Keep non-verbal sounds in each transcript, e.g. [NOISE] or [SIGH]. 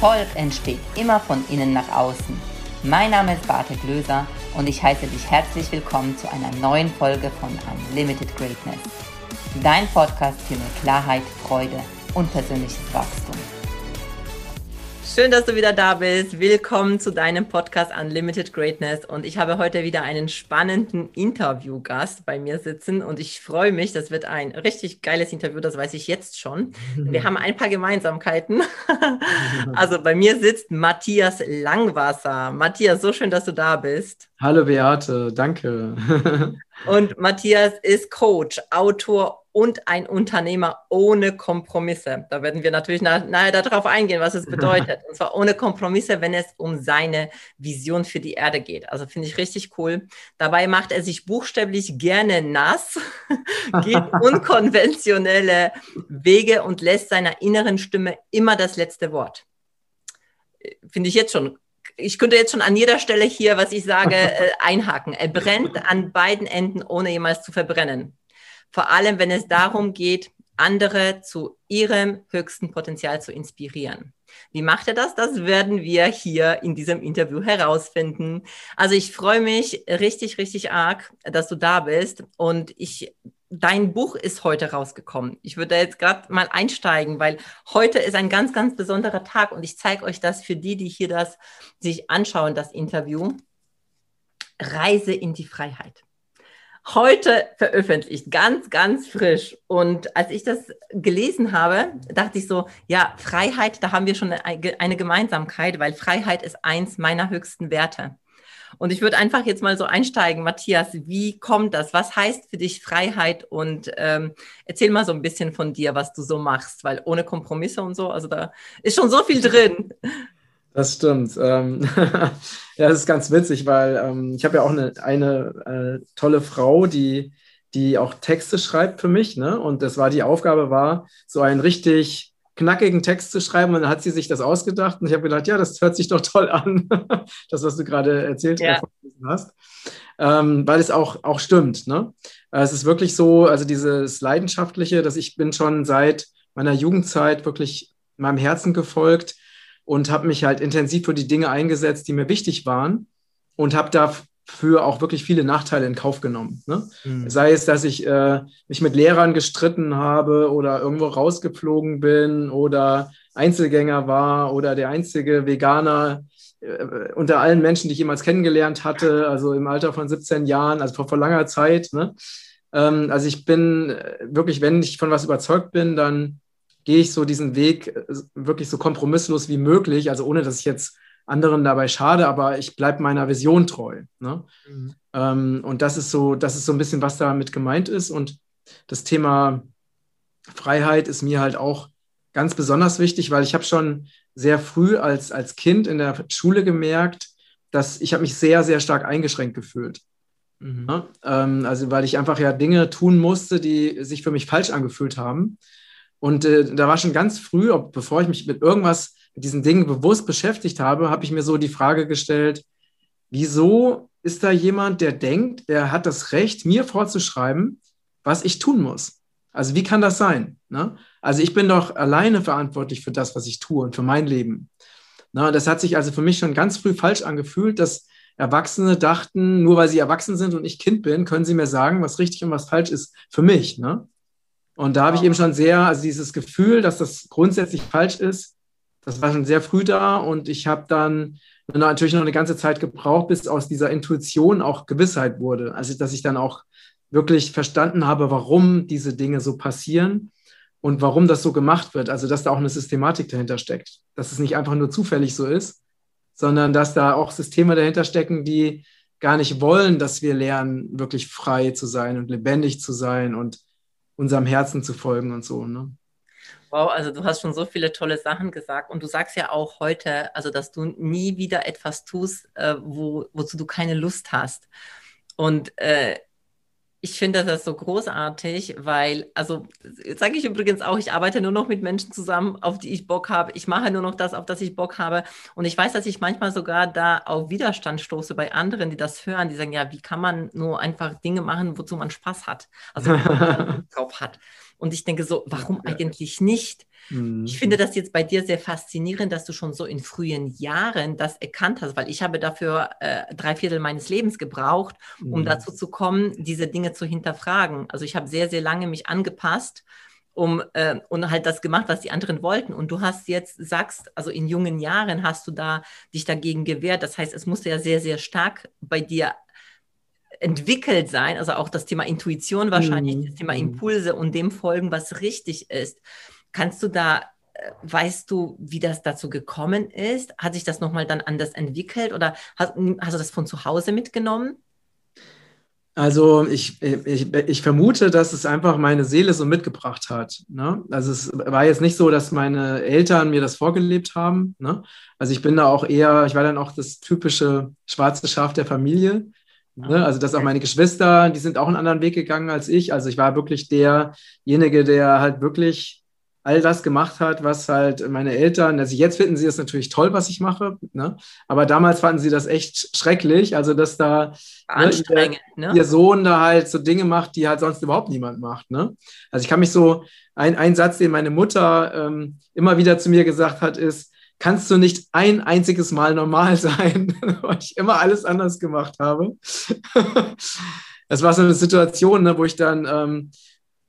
Erfolg entsteht immer von innen nach außen. Mein Name ist Bartek Löser und ich heiße dich herzlich willkommen zu einer neuen Folge von Unlimited Greatness. Dein Podcast für mehr Klarheit, Freude und persönliches Wachstum. Schön, dass du wieder da bist. Willkommen zu deinem Podcast Unlimited Greatness. Und ich habe heute wieder einen spannenden Interviewgast bei mir sitzen. Und ich freue mich, das wird ein richtig geiles Interview, das weiß ich jetzt schon. [LAUGHS] Wir haben ein paar Gemeinsamkeiten. [LAUGHS] Also bei mir sitzt Matthias Langwasser. Matthias, so schön, dass du da bist. Hallo Beate, danke. [LAUGHS] Und Matthias ist Coach, Autor und ein Unternehmer ohne Kompromisse. Da werden wir natürlich nach, nachher darauf eingehen, was es [LAUGHS] bedeutet. Und zwar ohne Kompromisse, wenn es um seine Vision für die Erde geht. Also finde ich richtig cool. Dabei macht er sich buchstäblich gerne nass, [LAUGHS] geht [LAUGHS] unkonventionelle Wege und lässt seiner inneren Stimme immer das letzte Wort. Finde ich jetzt schon ich könnte jetzt schon an jeder Stelle hier, was ich sage, äh, einhaken. Er brennt an beiden Enden, ohne jemals zu verbrennen vor allem wenn es darum geht, andere zu ihrem höchsten Potenzial zu inspirieren. Wie macht er das? Das werden wir hier in diesem Interview herausfinden. Also ich freue mich richtig, richtig arg, dass du da bist und ich Dein Buch ist heute rausgekommen. Ich würde jetzt gerade mal einsteigen, weil heute ist ein ganz, ganz besonderer Tag und ich zeige euch das für die, die hier das sich anschauen, das Interview. Reise in die Freiheit heute veröffentlicht, ganz, ganz frisch. Und als ich das gelesen habe, dachte ich so, ja, Freiheit, da haben wir schon eine Gemeinsamkeit, weil Freiheit ist eins meiner höchsten Werte. Und ich würde einfach jetzt mal so einsteigen, Matthias, wie kommt das? Was heißt für dich Freiheit? Und ähm, erzähl mal so ein bisschen von dir, was du so machst, weil ohne Kompromisse und so, also da ist schon so viel drin. Das stimmt. Ähm, [LAUGHS] ja, das ist ganz witzig, weil ähm, ich habe ja auch eine, eine äh, tolle Frau, die, die auch Texte schreibt für mich. Ne? Und das war die Aufgabe, war so einen richtig knackigen Text zu schreiben. Und dann hat sie sich das ausgedacht. Und ich habe gedacht, ja, das hört sich doch toll an, [LAUGHS] das, was du gerade erzählt ja. hast. Ähm, weil es auch, auch stimmt. Ne? Es ist wirklich so, also dieses Leidenschaftliche, dass ich bin schon seit meiner Jugendzeit wirklich meinem Herzen gefolgt und habe mich halt intensiv für die Dinge eingesetzt, die mir wichtig waren und habe dafür auch wirklich viele Nachteile in Kauf genommen. Ne? Mhm. Sei es, dass ich äh, mich mit Lehrern gestritten habe oder irgendwo rausgeflogen bin oder Einzelgänger war oder der einzige Veganer äh, unter allen Menschen, die ich jemals kennengelernt hatte, also im Alter von 17 Jahren, also vor, vor langer Zeit. Ne? Ähm, also ich bin äh, wirklich, wenn ich von was überzeugt bin, dann gehe ich so diesen Weg äh, wirklich so kompromisslos wie möglich, also ohne dass ich jetzt anderen dabei schade, aber ich bleibe meiner Vision treu. Ne? Mhm. Ähm, und das ist so, das ist so ein bisschen, was damit gemeint ist. Und das Thema Freiheit ist mir halt auch ganz besonders wichtig, weil ich habe schon sehr früh als, als Kind in der Schule gemerkt, dass ich habe mich sehr, sehr stark eingeschränkt gefühlt. Mhm. Ne? ähm, also weil ich einfach ja Dinge tun musste, die sich für mich falsch angefühlt haben. Und äh, da war schon ganz früh, ob, bevor ich mich mit irgendwas, mit diesen Dingen bewusst beschäftigt habe, habe ich mir so die Frage gestellt, wieso ist da jemand, der denkt, er hat das Recht, mir vorzuschreiben, was ich tun muss? Also wie kann das sein? Ne? Also ich bin doch alleine verantwortlich für das, was ich tue und für mein Leben. Na, das hat sich also für mich schon ganz früh falsch angefühlt, dass Erwachsene dachten, nur weil sie erwachsen sind und ich Kind bin, können sie mir sagen, was richtig und was falsch ist für mich. Ne? Und da habe ich eben schon sehr, also dieses Gefühl, dass das grundsätzlich falsch ist, das war schon sehr früh da und ich habe dann natürlich noch eine ganze Zeit gebraucht, bis aus dieser Intuition auch Gewissheit wurde. Also dass ich dann auch wirklich verstanden habe, warum diese Dinge so passieren und warum das so gemacht wird. Also dass da auch eine Systematik dahinter steckt. Dass es nicht einfach nur zufällig so ist, sondern dass da auch Systeme dahinter stecken, die gar nicht wollen, dass wir lernen, wirklich frei zu sein und lebendig zu sein und unserem Herzen zu folgen und so. Ne? Wow, also du hast schon so viele tolle Sachen gesagt und du sagst ja auch heute, also dass du nie wieder etwas tust, äh, wo, wozu du keine Lust hast. Und äh, ich finde das so großartig, weil, also sage ich übrigens auch, ich arbeite nur noch mit Menschen zusammen, auf die ich Bock habe. Ich mache nur noch das, auf das ich Bock habe. Und ich weiß, dass ich manchmal sogar da auf Widerstand stoße bei anderen, die das hören, die sagen, ja, wie kann man nur einfach Dinge machen, wozu man Spaß hat, also drauf [LAUGHS] hat. Und ich denke so, warum ja. eigentlich nicht? Mhm. Ich finde das jetzt bei dir sehr faszinierend, dass du schon so in frühen Jahren das erkannt hast, weil ich habe dafür äh, drei Viertel meines Lebens gebraucht, um mhm. dazu zu kommen, diese Dinge zu hinterfragen. Also ich habe sehr, sehr lange mich angepasst um äh, und halt das gemacht, was die anderen wollten. Und du hast jetzt, sagst, also in jungen Jahren hast du da dich dagegen gewehrt. Das heißt, es musste ja sehr, sehr stark bei dir entwickelt sein, also auch das Thema Intuition wahrscheinlich, mhm. das Thema mhm. Impulse und dem folgen, was richtig ist. Kannst du da, äh, weißt du, wie das dazu gekommen ist? Hat sich das nochmal dann anders entwickelt oder hast, hast du das von zu Hause mitgenommen? Also ich, ich, ich vermute, dass es einfach meine Seele so mitgebracht hat. Ne? Also es war jetzt nicht so, dass meine Eltern mir das vorgelebt haben. Ne? Also ich bin da auch eher, ich war dann auch das typische schwarze Schaf der Familie. Ne? Also dass auch meine Geschwister, die sind auch einen anderen Weg gegangen als ich. Also ich war wirklich derjenige, der halt wirklich all das gemacht hat, was halt meine Eltern, also jetzt finden sie es natürlich toll, was ich mache, ne? aber damals fanden sie das echt schrecklich, also dass da Anstrengend, ne, ihr, ne? ihr, Sohn da halt so Dinge macht, die halt sonst überhaupt niemand macht. Ne? Also ich kann mich so, ein, ein Satz, den meine Mutter ähm, immer wieder zu mir gesagt hat, ist, kannst du nicht ein einziges Mal normal sein, [LAUGHS] weil ich immer alles anders gemacht habe. [LAUGHS] das war so eine Situation, ne, wo ich dann, ähm,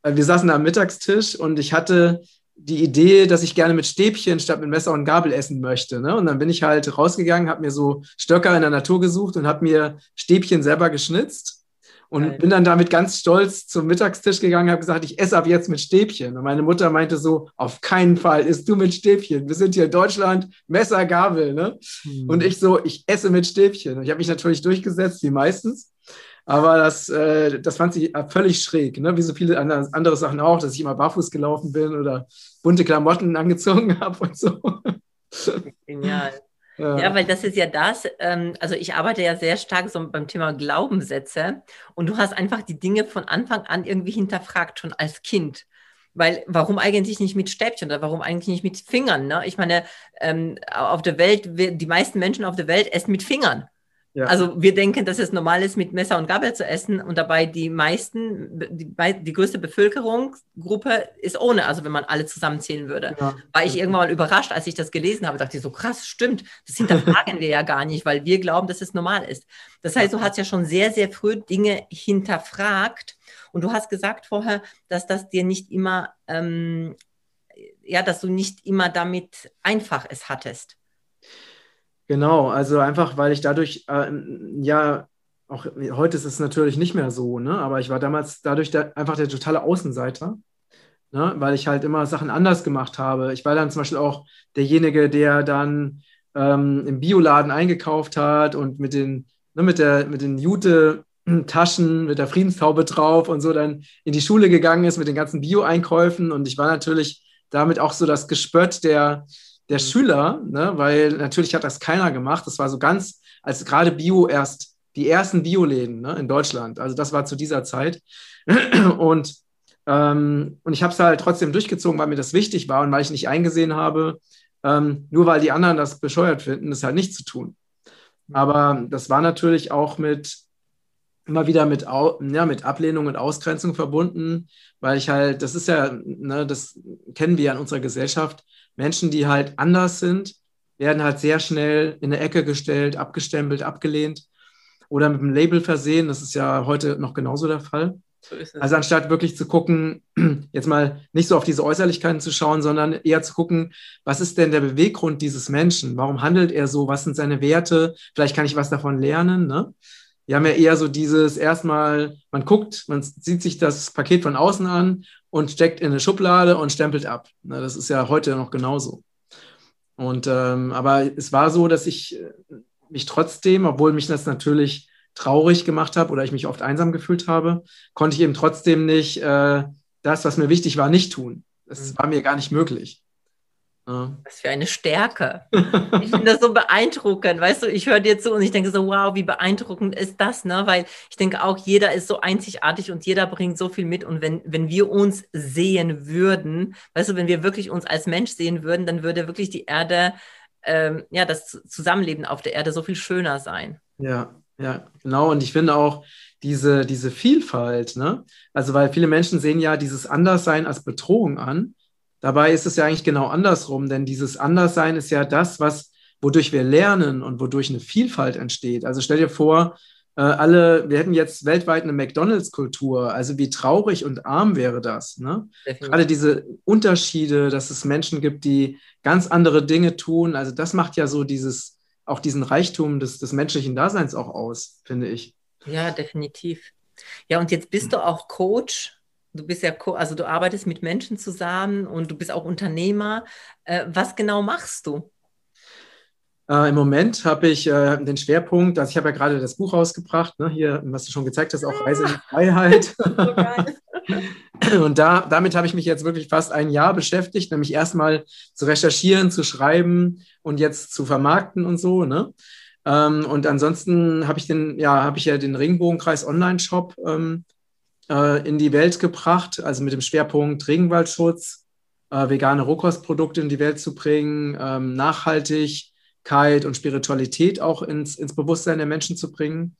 wir saßen am Mittagstisch und ich hatte die Idee, dass ich gerne mit Stäbchen statt mit Messer und Gabel essen möchte. Ne? Und dann bin ich halt rausgegangen, habe mir so Stöcker in der Natur gesucht und habe mir Stäbchen selber geschnitzt und Geil. bin dann damit ganz stolz zum Mittagstisch gegangen, habe gesagt, ich esse ab jetzt mit Stäbchen. Und meine Mutter meinte so, auf keinen Fall isst du mit Stäbchen. Wir sind hier in Deutschland, Messer, Gabel. Ne? Hm. Und ich so, ich esse mit Stäbchen. Und ich habe mich natürlich durchgesetzt, wie meistens. Aber das, äh, das fand sie völlig schräg, ne? wie so viele andere Sachen auch, dass ich immer barfuß gelaufen bin oder bunte Klamotten [LAUGHS] angezogen habe und so. Genial. Ja. weil das ist ja das, ähm, also ich arbeite ja sehr stark so beim Thema Glaubenssätze und du hast einfach die Dinge von Anfang an irgendwie hinterfragt, schon als Kind. Weil warum eigentlich nicht mit Stäbchen oder warum eigentlich nicht mit Fingern? Ne? Ich meine, ähm, auf der Welt, die meisten Menschen auf der Welt essen mit Fingern. Ja. Also wir denken, dass es normal ist, mit Messer und Gabel zu essen und dabei die meisten, die, die größte Bevölkerungsgruppe ist ohne, also wenn man alle zusammenzählen würde. Ja. War ich irgendwann mal überrascht, als ich das gelesen habe, dachte ich so, krass, stimmt, das hinterfragen [LAUGHS] wir ja gar nicht, weil wir glauben, dass es normal ist. Das heißt, du hast ja schon sehr, sehr früh Dinge hinterfragt und du hast gesagt vorher, dass das dir nicht immer, ähm, ja, dass du nicht immer damit einfach es hattest. Genau, also einfach, weil ich dadurch, äh, ja, auch heute ist es natürlich nicht mehr so, ne? aber ich war damals dadurch der, einfach der totale Außenseiter, ne? weil ich halt immer Sachen anders gemacht habe. Ich war dann zum Beispiel auch derjenige, der dann ähm, im Bioladen eingekauft hat und mit den, ne, mit der, mit den Jute-Taschen, mit der Friedenstaube drauf und so dann in die Schule gegangen ist mit den ganzen Bio-Einkäufen und ich war natürlich damit auch so das Gespött der, der mhm. Schüler, ne, weil natürlich hat das keiner gemacht. Das war so ganz, als gerade Bio erst die ersten Bioläden ne, in Deutschland. Also das war zu dieser Zeit. [CLEARS THROAT] Und, ähm, und ich habe es halt trotzdem durchgezogen, weil mir das wichtig war und weil ich nicht eingesehen habe, ähm, nur weil die anderen das bescheuert finden, das halt nicht zu tun. Aber das war natürlich auch mit immer wieder mit, ja, mit Ablehnung und Ausgrenzung verbunden, weil ich halt, das ist ja, ne, das kennen wir ja in unserer Gesellschaft, Menschen, die halt anders sind, werden halt sehr schnell in eine Ecke gestellt, abgestempelt, abgelehnt oder mit einem Label versehen. Das ist ja heute noch genauso der Fall. So also anstatt wirklich zu gucken, [CLEARS THROAT] jetzt mal nicht so auf diese Äußerlichkeiten zu schauen, sondern eher zu gucken, was ist denn der Beweggrund dieses Menschen? Warum handelt er so? Was sind seine Werte? Vielleicht kann ich was davon lernen. Ne? Wir haben ja eher so dieses erstmal, man guckt, man sieht sich das Paket von außen an und steckt in eine Schublade und stempelt ab. Na, das ist ja heute noch genauso. Und ähm, aber es war so, dass ich äh, mich trotzdem, obwohl mich das natürlich traurig gemacht habe oder ich mich oft einsam gefühlt habe, konnte ich eben trotzdem nicht äh, das, was mir wichtig war, nicht tun. Das mhm. war mir gar nicht möglich. Was für eine Stärke. [LAUGHS] Ich finde das so beeindruckend. Weißt du, ich höre dir zu und ich denke so, wow, wie beeindruckend ist das, ne? Weil ich denke auch, jeder ist so einzigartig und jeder bringt so viel mit. Und wenn, wenn wir uns sehen würden, weißt du, wenn wir wirklich uns als Mensch sehen würden, dann würde wirklich die Erde, ähm, ja, das Zusammenleben auf der Erde so viel schöner sein. Ja, Ja, genau. Und ich finde auch diese, diese Vielfalt, ne? Also, weil viele Menschen sehen ja dieses Anderssein als Bedrohung an. Dabei ist es ja eigentlich genau andersrum, denn dieses Anderssein ist ja das, was, wodurch wir lernen und wodurch eine Vielfalt entsteht. Also stell dir vor, äh, alle, wir hätten jetzt weltweit eine McDonalds-Kultur. Also wie traurig und arm wäre das? Ne? Gerade diese Unterschiede, dass es Menschen gibt, die ganz andere Dinge tun. Also das macht ja so dieses, auch diesen Reichtum des, des menschlichen Daseins auch aus, finde ich. Ja, definitiv. Ja, und jetzt bist du auch Coach. Du bist ja, also du arbeitest mit Menschen zusammen und du bist auch Unternehmer. Äh, was genau machst du? Äh, Im Moment habe ich äh, den Schwerpunkt, also ich habe ja gerade das Buch rausgebracht, ne, hier, was du schon gezeigt hast, auch Reise in die Freiheit. [LAUGHS] Und da, damit habe ich mich jetzt wirklich fast ein Jahr beschäftigt, nämlich erstmal zu recherchieren, zu schreiben und jetzt zu vermarkten und so. Ne? Ähm, und ansonsten habe ich den, ja, habe ich ja den Regenbogenkreis Online-Shop ähm, äh, in die Welt gebracht, also mit dem Schwerpunkt Regenwaldschutz, äh, vegane Rohkostprodukte in die Welt zu bringen, ähm, nachhaltig Geistigkeit und Spiritualität auch ins, ins Bewusstsein der Menschen zu bringen.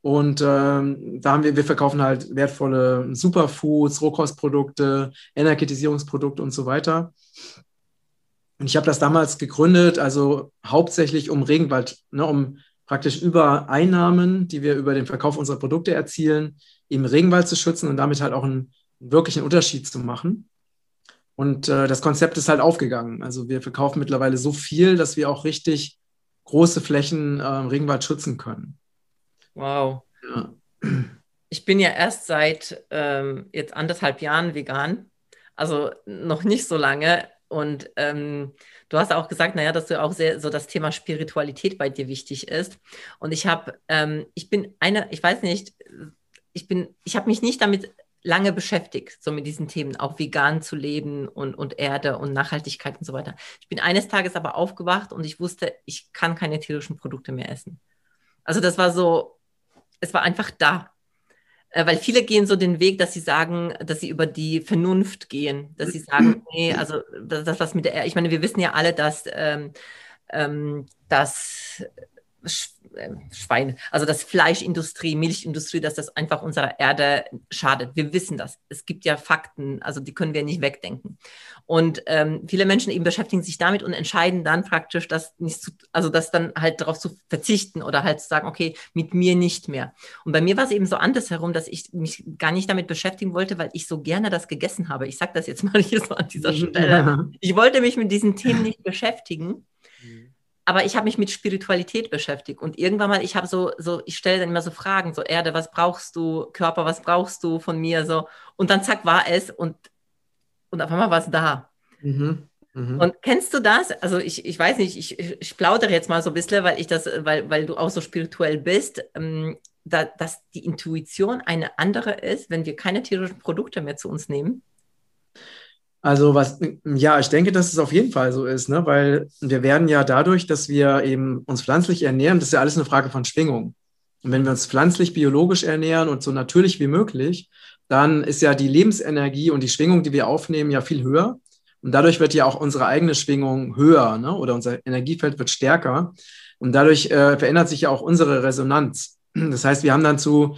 Und ähm, da haben wir, wir verkaufen halt wertvolle Superfoods, Rohkostprodukte, Energetisierungsprodukte und so weiter. Und ich habe das damals gegründet, also hauptsächlich um Regenwald, ne, um praktisch über Einnahmen, die wir über den Verkauf unserer Produkte erzielen, eben Regenwald zu schützen und damit halt auch einen wirklichen Unterschied zu machen. Und äh, das Konzept ist halt aufgegangen. Also wir verkaufen mittlerweile so viel, dass wir auch richtig große Flächen äh, Regenwald schützen können. Wow. Ja. Ich bin ja erst seit ähm, jetzt anderthalb Jahren vegan, also noch nicht so lange. Und ähm, du hast auch gesagt, naja, dass du auch sehr so das Thema Spiritualität bei dir wichtig ist. Und ich habe, ähm, ich bin eine, ich weiß nicht, ich bin, ich habe mich nicht damit lange beschäftigt, so mit diesen Themen, auch vegan zu leben und, und Erde und Nachhaltigkeit und so weiter. Ich bin eines Tages aber aufgewacht und ich wusste, ich kann keine tierischen Produkte mehr essen. Also das war so, es war einfach da. Äh, weil viele gehen so den Weg, dass sie sagen, dass sie über die Vernunft gehen, dass sie sagen, [CLEARS THROAT] nee, also das, was mit der, ich meine, wir wissen ja alle, dass, ähm, ähm, dass Schweine, also das Fleischindustrie, Milchindustrie, dass das einfach unserer Erde schadet. Wir wissen das. Es gibt ja Fakten, also die können wir nicht wegdenken. Und ähm, viele Menschen eben beschäftigen sich damit und entscheiden dann praktisch, das nicht zu, also das dann halt darauf zu verzichten oder halt zu sagen, okay, mit mir nicht mehr. Und bei mir war es eben so andersherum, dass ich mich gar nicht damit beschäftigen wollte, weil ich so gerne das gegessen habe. Ich sage das jetzt mal hier so an dieser Stelle. [LAUGHS] Ich wollte mich mit diesen Themen nicht beschäftigen. Aber ich habe mich mit Spiritualität beschäftigt und irgendwann mal, ich habe so, so, ich stelle dann immer so Fragen, so Erde, was brauchst du, Körper, was brauchst du von mir, so und dann zack war es und und auf einmal war es da. Mhm. Mhm. Und kennst du das? Also ich, ich weiß nicht, ich, ich plaudere jetzt mal so ein bisschen, weil ich das, weil, weil du auch so spirituell bist, ähm, da, dass die Intuition eine andere ist, wenn wir keine tierischen Produkte mehr zu uns nehmen. Also was, ja, ich denke, dass es auf jeden Fall so ist, ne? weil wir werden ja dadurch, dass wir eben uns pflanzlich ernähren, das ist ja alles eine Frage von Schwingung. Und wenn wir uns pflanzlich, biologisch ernähren und so natürlich wie möglich, dann ist ja die Lebensenergie und die Schwingung, die wir aufnehmen, ja viel höher. Und dadurch wird ja auch unsere eigene Schwingung höher ne? oder unser Energiefeld wird stärker. Und dadurch äh, verändert sich ja auch unsere Resonanz. Das heißt, wir haben dann zu,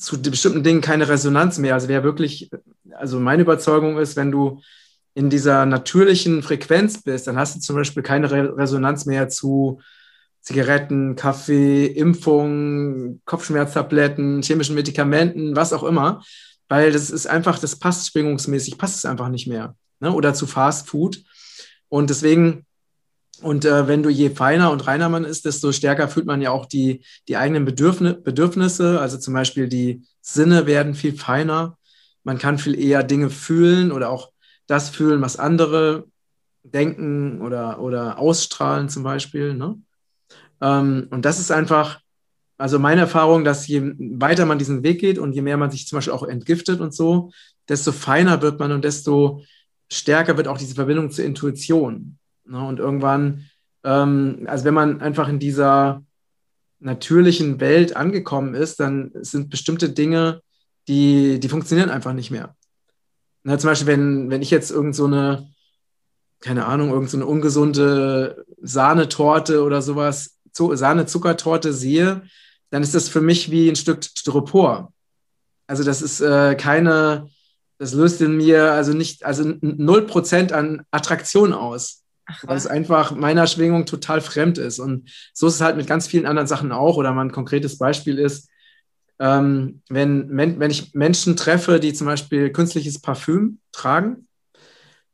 zu bestimmten Dingen keine Resonanz mehr. Also wer wirklich, also meine Überzeugung ist, wenn du in dieser natürlichen Frequenz bist, dann hast du zum Beispiel keine Re Resonanz mehr zu Zigaretten, Kaffee, Impfungen, Kopfschmerztabletten, chemischen Medikamenten, was auch immer, weil das ist einfach, das passt schwingungsmäßig, passt es einfach nicht mehr. Ne? Oder zu Fast Food. Und deswegen und äh, wenn du je feiner und reiner man ist, desto stärker fühlt man ja auch die, die eigenen Bedürfni Bedürfnisse. Also zum Beispiel die Sinne werden viel feiner. Man kann viel eher Dinge fühlen oder auch das fühlen, was andere denken oder, oder ausstrahlen zum Beispiel. Ne? Ähm, und das ist einfach, also meine Erfahrung, dass je weiter man diesen Weg geht und je mehr man sich zum Beispiel auch entgiftet und so, desto feiner wird man und desto stärker wird auch diese Verbindung zur Intuition. Ne? Und irgendwann, ähm, also wenn man einfach in dieser natürlichen Welt angekommen ist, dann sind bestimmte Dinge, die, die funktionieren einfach nicht mehr. Ne, zum Beispiel, wenn, wenn ich jetzt irgend so eine, keine Ahnung, irgend so eine ungesunde Sahnetorte oder sowas, Sahne-Zuckertorte sehe, dann ist das für mich wie ein Stück Styropor. Also das ist äh, keine, das löst in mir also nicht, also 0% an Attraktion aus. Ach, weil es einfach meiner Schwingung total fremd ist. Und so ist es halt mit ganz vielen anderen Sachen auch. Oder mal ein konkretes Beispiel ist, ähm, wenn, wenn ich Menschen treffe, die zum Beispiel künstliches Parfüm tragen,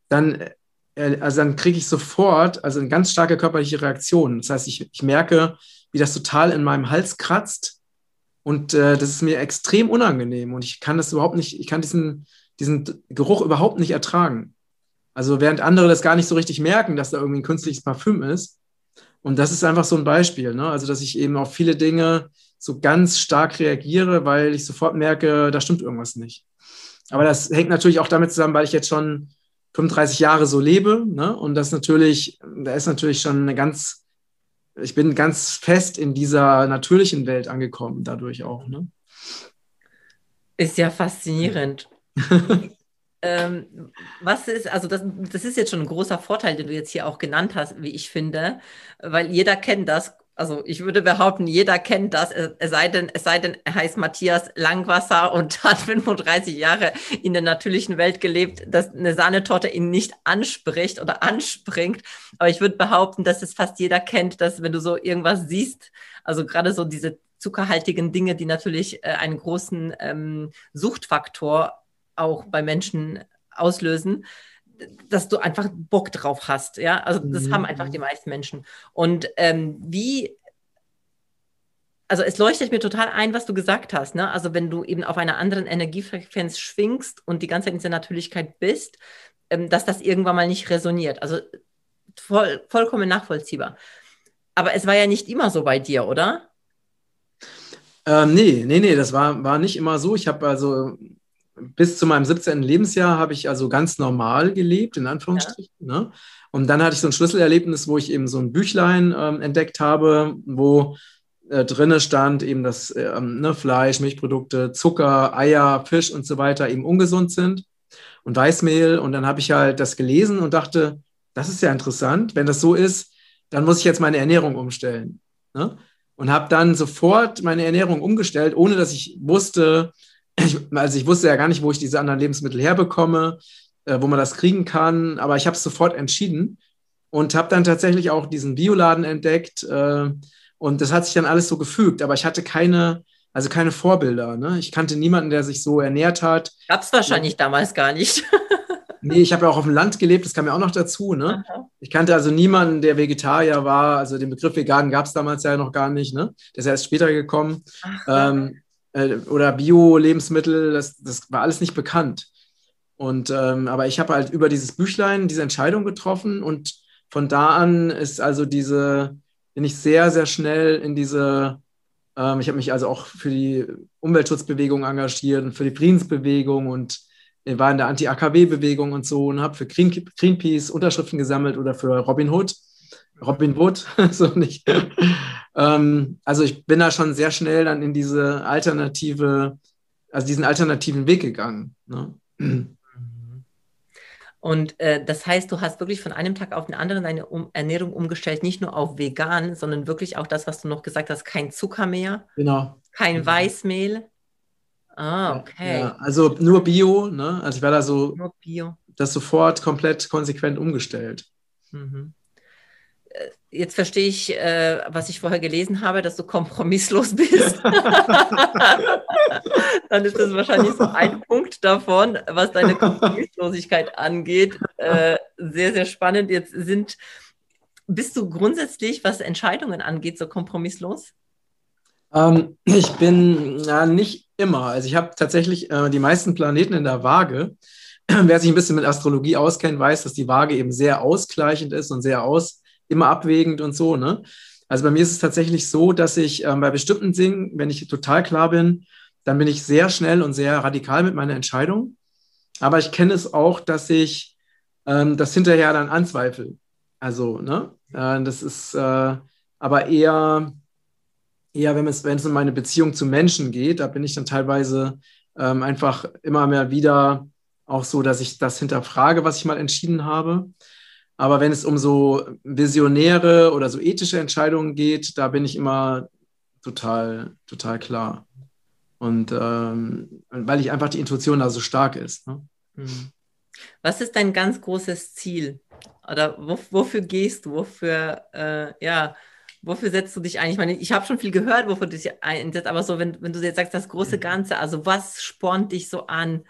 dann, äh, also dann kriege ich sofort also eine ganz starke körperliche Reaktion. Das heißt, ich, ich merke, wie das total in meinem Hals kratzt. Und äh, das ist mir extrem unangenehm. Und ich kann das überhaupt nicht, ich kann diesen, diesen Geruch überhaupt nicht ertragen. Also während andere das gar nicht so richtig merken, dass da irgendwie ein künstliches Parfüm ist. Und das ist einfach so ein Beispiel. Ne? Also, dass ich eben auf viele Dinge so ganz stark reagiere, weil ich sofort merke, da stimmt irgendwas nicht. Aber das hängt natürlich auch damit zusammen, weil ich jetzt schon 35 Jahre so lebe. Ne? Und das natürlich, da ist natürlich schon eine ganz, ich bin ganz fest in dieser natürlichen Welt angekommen, dadurch auch. Ne? Ist ja faszinierend. [LAUGHS] ähm, was ist, also das, das ist jetzt schon ein großer Vorteil, den du jetzt hier auch genannt hast, wie ich finde, weil jeder kennt das. Also ich würde behaupten, jeder kennt das, es sei denn, es sei denn, er heißt Matthias Langwasser und [LAUGHS] hat 35 Jahre in der natürlichen Welt gelebt, dass eine Sahnetorte ihn nicht anspricht oder anspringt. Aber ich würde behaupten, dass es fast jeder kennt, dass wenn du so irgendwas siehst, also gerade so diese zuckerhaltigen Dinge, die natürlich äh, einen großen ähm, Suchtfaktor auch bei Menschen auslösen, dass du einfach Bock drauf hast. Ja, also das mhm. haben einfach die meisten Menschen. Und ähm, wie also es leuchtet mir total ein, was du gesagt hast. Ne? Also wenn du eben auf einer anderen Energiefrequenz schwingst und die ganze Zeit in dieser Natürlichkeit bist, ähm, dass das irgendwann mal nicht resoniert. Also voll, vollkommen nachvollziehbar. Aber es war ja nicht immer so bei dir, oder? Ähm, nee, nee, nee, das war, war nicht immer so. Ich habe also bis zu meinem 17. Lebensjahr habe ich also ganz normal gelebt, in Anführungsstrichen. Ja. Ne? Und dann hatte ich so ein Schlüsselerlebnis, wo ich eben so ein Büchlein ähm, entdeckt habe, wo äh, drinne stand eben, dass ähm, ne, Fleisch, Milchprodukte, Zucker, Eier, Fisch und so weiter eben ungesund sind und Weißmehl. Und dann habe ich halt das gelesen und dachte, das ist ja interessant. Wenn das so ist, dann muss ich jetzt meine Ernährung umstellen. Ne? Und habe dann sofort meine Ernährung umgestellt, ohne dass ich wusste, ich, also ich wusste ja gar nicht, wo ich diese anderen Lebensmittel herbekomme, äh, wo man das kriegen kann, aber ich habe es sofort entschieden und habe dann tatsächlich auch diesen Bioladen entdeckt äh, und das hat sich dann alles so gefügt, aber ich hatte keine, also keine Vorbilder. Ne? Ich kannte niemanden, der sich so ernährt hat. Gab es wahrscheinlich ja. damals gar nicht. [LAUGHS] nee, ich habe ja auch auf dem Land gelebt, das kam ja auch noch dazu. Ne? Ich kannte also niemanden, der Vegetarier war. Also den Begriff vegan gab es damals ja noch gar nicht. Ne? Der ist erst später gekommen. Ach, ähm, äh, oder Bio-Lebensmittel, das, das war alles nicht bekannt. Und ähm, aber ich habe halt über dieses Büchlein diese Entscheidung getroffen und von da an ist also diese, bin ich sehr, sehr schnell in diese, ähm, ich habe mich also auch für die Umweltschutzbewegung engagiert und für die Friedensbewegung und war in der Anti-AKW-Bewegung und so und habe für Green, Greenpeace Unterschriften gesammelt oder für Robin Hood. Robin Wood, [LAUGHS] so nicht. ähm, also ich bin da schon sehr schnell dann in diese alternative, also diesen alternativen Weg gegangen. Ne? Und äh, das heißt, du hast wirklich von einem Tag auf den anderen deine um Ernährung umgestellt, nicht nur auf vegan, sondern wirklich auch das, was du noch gesagt hast, kein Zucker mehr, genau. kein genau. Weißmehl. Ah, okay. Ja, also nur Bio, ne? Also ich war da so nur Bio. das sofort komplett konsequent umgestellt. Mhm jetzt verstehe ich, äh, was ich vorher gelesen habe, dass du kompromisslos bist. [LAUGHS] Dann ist das wahrscheinlich so ein Punkt davon, was deine Kompromisslosigkeit angeht. Äh, sehr, sehr spannend. Jetzt sind, bist du grundsätzlich, was Entscheidungen angeht, so kompromisslos? Ähm, ich bin ja, nicht immer. Also ich habe tatsächlich äh, die meisten Planeten in der Waage. Wer sich ein bisschen mit Astrologie auskennt, weiß, dass die Waage eben sehr ausgleichend ist und sehr aus immer abwägend und so. Ne? Also bei mir ist es tatsächlich so, dass ich ähm, bei bestimmten Dingen, wenn ich total klar bin, dann bin ich sehr schnell und sehr radikal mit meiner Entscheidung. Aber ich kenne es auch, dass ich ähm, das hinterher dann anzweifle. Also, ne? Äh, das ist äh, aber eher, eher wenn, es, wenn es um meine Beziehung zu Menschen geht, da bin ich dann teilweise ähm, einfach immer mehr wieder auch so, dass ich das hinterfrage, was ich mal entschieden habe. Aber wenn es um so visionäre oder so ethische Entscheidungen geht, da bin ich immer total, total klar. Und ähm, weil ich einfach die Intuition da so stark ist. Ne? Mhm. Was ist dein ganz großes Ziel? Oder wo, wofür gehst du? Wofür, äh, ja, wofür setzt du dich ein? Ich meine, ich habe schon viel gehört, wofür du dich einsetzt, aber so, wenn, wenn du jetzt sagst, das große Ganze, also was spornt dich so an?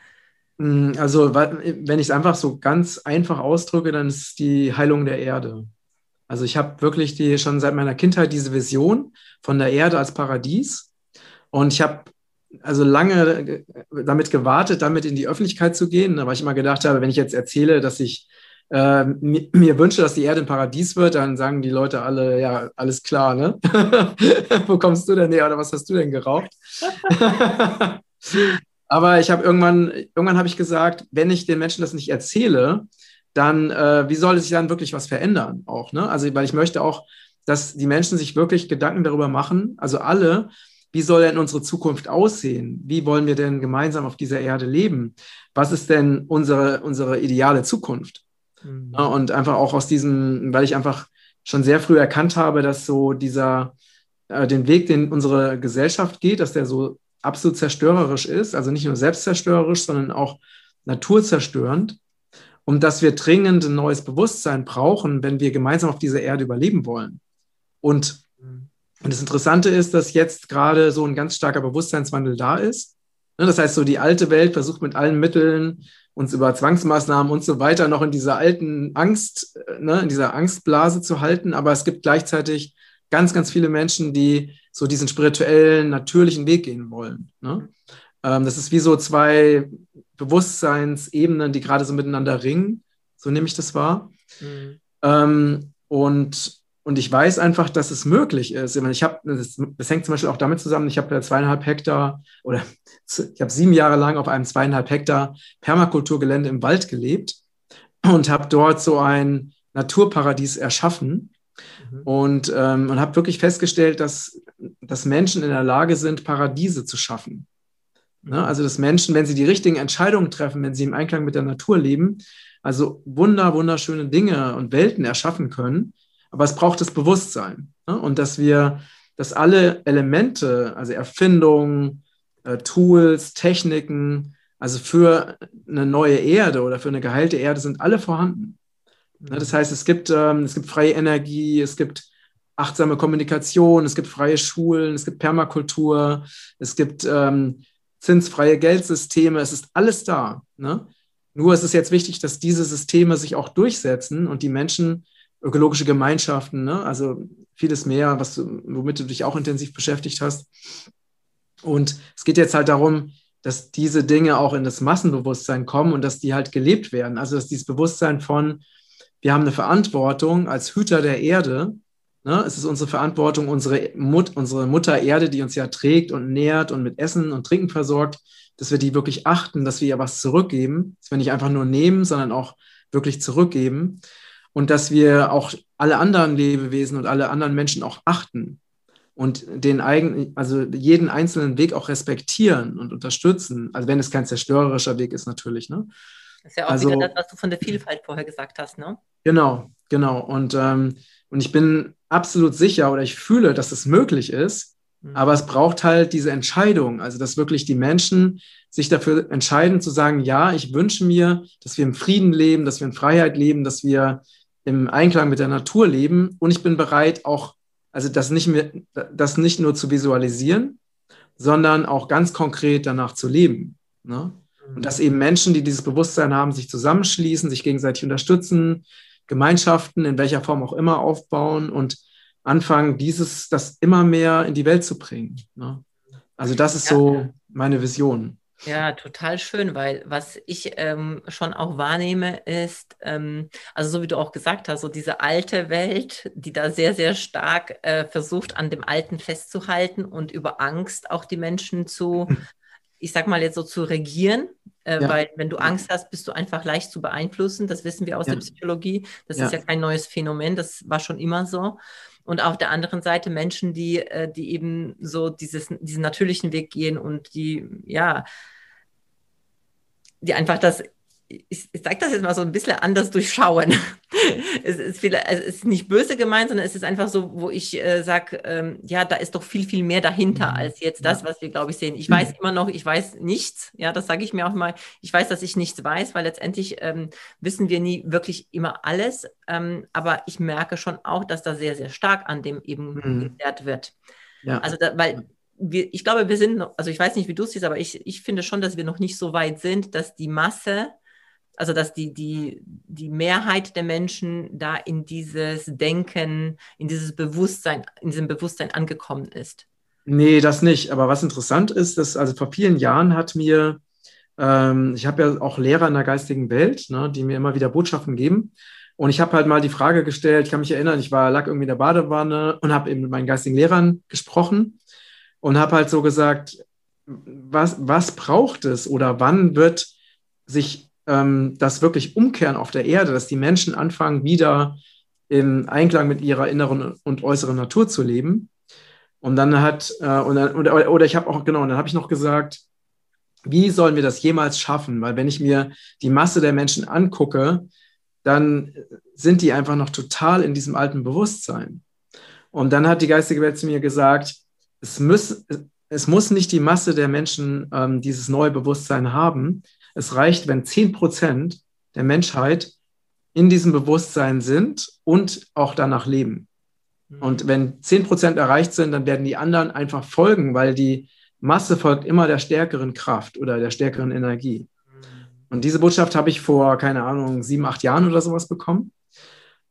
Mm, also, wenn ich es einfach so ganz einfach ausdrücke, dann ist es die Heilung der Erde. Also ich habe wirklich die, schon seit meiner Kindheit diese Vision von der Erde als Paradies. Und ich habe also lange damit gewartet, damit in die Öffentlichkeit zu gehen, weil ich immer gedacht habe, wenn ich jetzt erzähle, dass ich äh, mir, mir, wünsche, dass die Erde ein Paradies wird, dann sagen die Leute alle, ja, alles klar, ne? [LAUGHS] Wo kommst du denn her oder was hast du denn geraucht? [LAUGHS] [LAUGHS] Aber ich habe irgendwann, irgendwann habe ich gesagt, wenn ich den Menschen das nicht erzähle, dann äh, wie soll sich dann wirklich was verändern auch, ne? Also, weil ich möchte auch, dass die Menschen sich wirklich Gedanken darüber machen, also alle, wie soll denn unsere Zukunft aussehen? Wie wollen wir denn gemeinsam auf dieser Erde leben? Was ist denn unsere, unsere ideale Zukunft? Mhm. Ja, und einfach auch aus diesem, weil ich einfach schon sehr früh erkannt habe, dass so dieser, äh, den Weg, den unsere Gesellschaft geht, dass der so absolut zerstörerisch ist, also nicht nur selbstzerstörerisch, sondern auch naturzerstörend und dass wir dringend ein neues Bewusstsein brauchen, wenn wir gemeinsam auf dieser Erde überleben wollen. Und, und das Interessante ist, dass jetzt gerade so ein ganz starker Bewusstseinswandel da ist. Ne, das heißt, so die alte Welt versucht mit allen Mitteln uns über Zwangsmaßnahmen und so weiter noch in dieser alten Angst, ne, in dieser Angstblase zu halten. Aber es gibt gleichzeitig ganz, ganz viele Menschen, die so diesen spirituellen, natürlichen Weg gehen wollen. Ne? Ähm, das ist wie so zwei Bewusstseinsebenen, die gerade so miteinander ringen. So nehme ich das wahr. Mhm. Ähm, und, und ich weiß einfach, dass es möglich ist. Ich habe, das, das, hängt zum Beispiel auch damit zusammen, ich habe ja zweieinhalb Hektar oder ich habe sieben Jahre lang auf einem zweieinhalb Hektar Permakulturgelände im Wald gelebt und habe dort so ein Naturparadies erschaffen. Mhm. Und, ähm, und habe wirklich festgestellt, dass, dass Menschen in der Lage sind, Paradiese zu schaffen. Ne? Also, dass Menschen, wenn sie die richtigen Entscheidungen treffen, wenn sie im Einklang mit der Natur leben, also wunder, wunderschöne Dinge und Welten erschaffen können. Aber es braucht das Bewusstsein. Ne? Und dass wir, dass alle Elemente, also Erfindungen, äh, Tools, Techniken, also für eine neue Erde oder für eine geheilte Erde sind alle vorhanden. Ne? Das heißt, es gibt, ähm, es gibt freie Energie, es gibt achtsame Kommunikation, es gibt freie Schulen, es gibt Permakultur, es gibt ähm, zinsfreie Geldsysteme, es ist alles da. Ne? Nur ist es jetzt wichtig, dass diese Systeme sich auch durchsetzen und die Menschen, ökologische Gemeinschaften, ne? also vieles mehr, was womit du dich auch intensiv beschäftigt hast. Und es geht jetzt halt darum, dass diese Dinge auch in das Massenbewusstsein kommen und dass die halt gelebt werden. Also dass dieses Bewusstsein von, wir haben eine Verantwortung als Hüter der Erde, Ne? Es ist unsere Verantwortung, unsere, Mut, unsere Mutter Erde, die uns ja trägt und nährt und mit Essen und Trinken versorgt, dass wir die wirklich achten, dass wir ihr was zurückgeben, dass wir nicht einfach nur nehmen, sondern auch wirklich zurückgeben und dass wir auch alle anderen Lebewesen und alle anderen Menschen auch achten und den eigenen, also jeden einzelnen Weg auch respektieren und unterstützen. Also wenn es kein zerstörerischer Weg ist, natürlich. Ne? Das ist ja auch also, wieder das, was du von der Vielfalt vorher gesagt hast, ne? Genau, genau. Und, ähm, und ich bin absolut sicher oder ich fühle, dass es möglich ist, mhm. aber es braucht halt diese Entscheidung, also dass wirklich die Menschen sich dafür entscheiden zu sagen, ja, ich wünsche mir, dass wir im Frieden leben, dass wir in Freiheit leben, dass wir im Einklang mit der Natur leben und ich bin bereit auch, also das nicht, mehr, das nicht nur zu visualisieren, sondern auch ganz konkret danach zu leben. Ne? Und dass eben Menschen, die dieses Bewusstsein haben, sich zusammenschließen, sich gegenseitig unterstützen, Gemeinschaften in welcher Form auch immer aufbauen und anfangen, dieses, das immer mehr in die Welt zu bringen. Ne? Also das ist ja. so meine Vision. Ja, total schön, weil was ich ähm, schon auch wahrnehme, ist, ähm, also so wie du auch gesagt hast, so diese alte Welt, die da sehr, sehr stark äh, versucht, an dem Alten festzuhalten und über Angst auch die Menschen zu [LAUGHS] ich sag mal jetzt so zu regieren, äh, ja. weil wenn du Angst hast, bist du einfach leicht zu beeinflussen. Das wissen wir aus ja. der Psychologie. Das ja. ist ja kein neues Phänomen, das war schon immer so. Und auf der anderen Seite Menschen, die, äh, die eben so dieses, diesen natürlichen Weg gehen und die, ja, die einfach das, ich, ich sage das jetzt mal so ein bisschen anders durchschauen. [LAUGHS] es, ist viel, es ist nicht böse gemeint, sondern es ist einfach so, wo ich äh, sage, ähm, ja, da ist doch viel, viel mehr dahinter mhm. als jetzt das, was wir, glaube ich, sehen. Ich weiß immer noch, ich weiß nichts. Ja, das sage ich mir auch mal. Ich weiß, dass ich nichts weiß, weil letztendlich ähm, wissen wir nie wirklich immer alles. Ähm, aber ich merke schon auch, dass da sehr, sehr stark an dem eben mhm. wird. Ja. Also, da, weil wir, ich glaube, wir sind, noch, also ich weiß nicht, wie du es siehst, aber ich, ich finde schon, dass wir noch nicht so weit sind, dass die Masse, also dass die, die, die Mehrheit der Menschen da in dieses Denken, in dieses Bewusstsein, in diesem Bewusstsein angekommen ist. Nee, das nicht. Aber was interessant ist, dass also vor vielen Jahren hat mir, ähm, ich habe ja auch Lehrer in der geistigen Welt, ne, die mir immer wieder Botschaften geben. Und ich habe halt mal die Frage gestellt, ich kann mich erinnern, ich war, lag irgendwie in der Badewanne und habe eben mit meinen geistigen Lehrern gesprochen und habe halt so gesagt, was, was braucht es oder wann wird sich ähm, das wirklich umkehren auf der Erde, dass die Menschen anfangen, wieder im Einklang mit ihrer inneren und äußeren Natur zu leben. Und dann hat, äh, und dann, oder, oder ich habe auch, genau, und dann habe ich noch gesagt, wie sollen wir das jemals schaffen? Weil wenn ich mir die Masse der Menschen angucke, dann sind die einfach noch total in diesem alten Bewusstsein. Und dann hat die geistige Welt zu mir gesagt, es muss, es muss nicht die Masse der Menschen ähm, dieses neue Bewusstsein haben. Es reicht, wenn 10 Prozent der Menschheit in diesem Bewusstsein sind und auch danach leben. Mhm. Und wenn 10 Prozent erreicht sind, dann werden die anderen einfach folgen, weil die Masse folgt immer der stärkeren Kraft oder der stärkeren Energie. Mhm. Und diese Botschaft habe ich vor, keine Ahnung, sieben, acht Jahren oder sowas bekommen.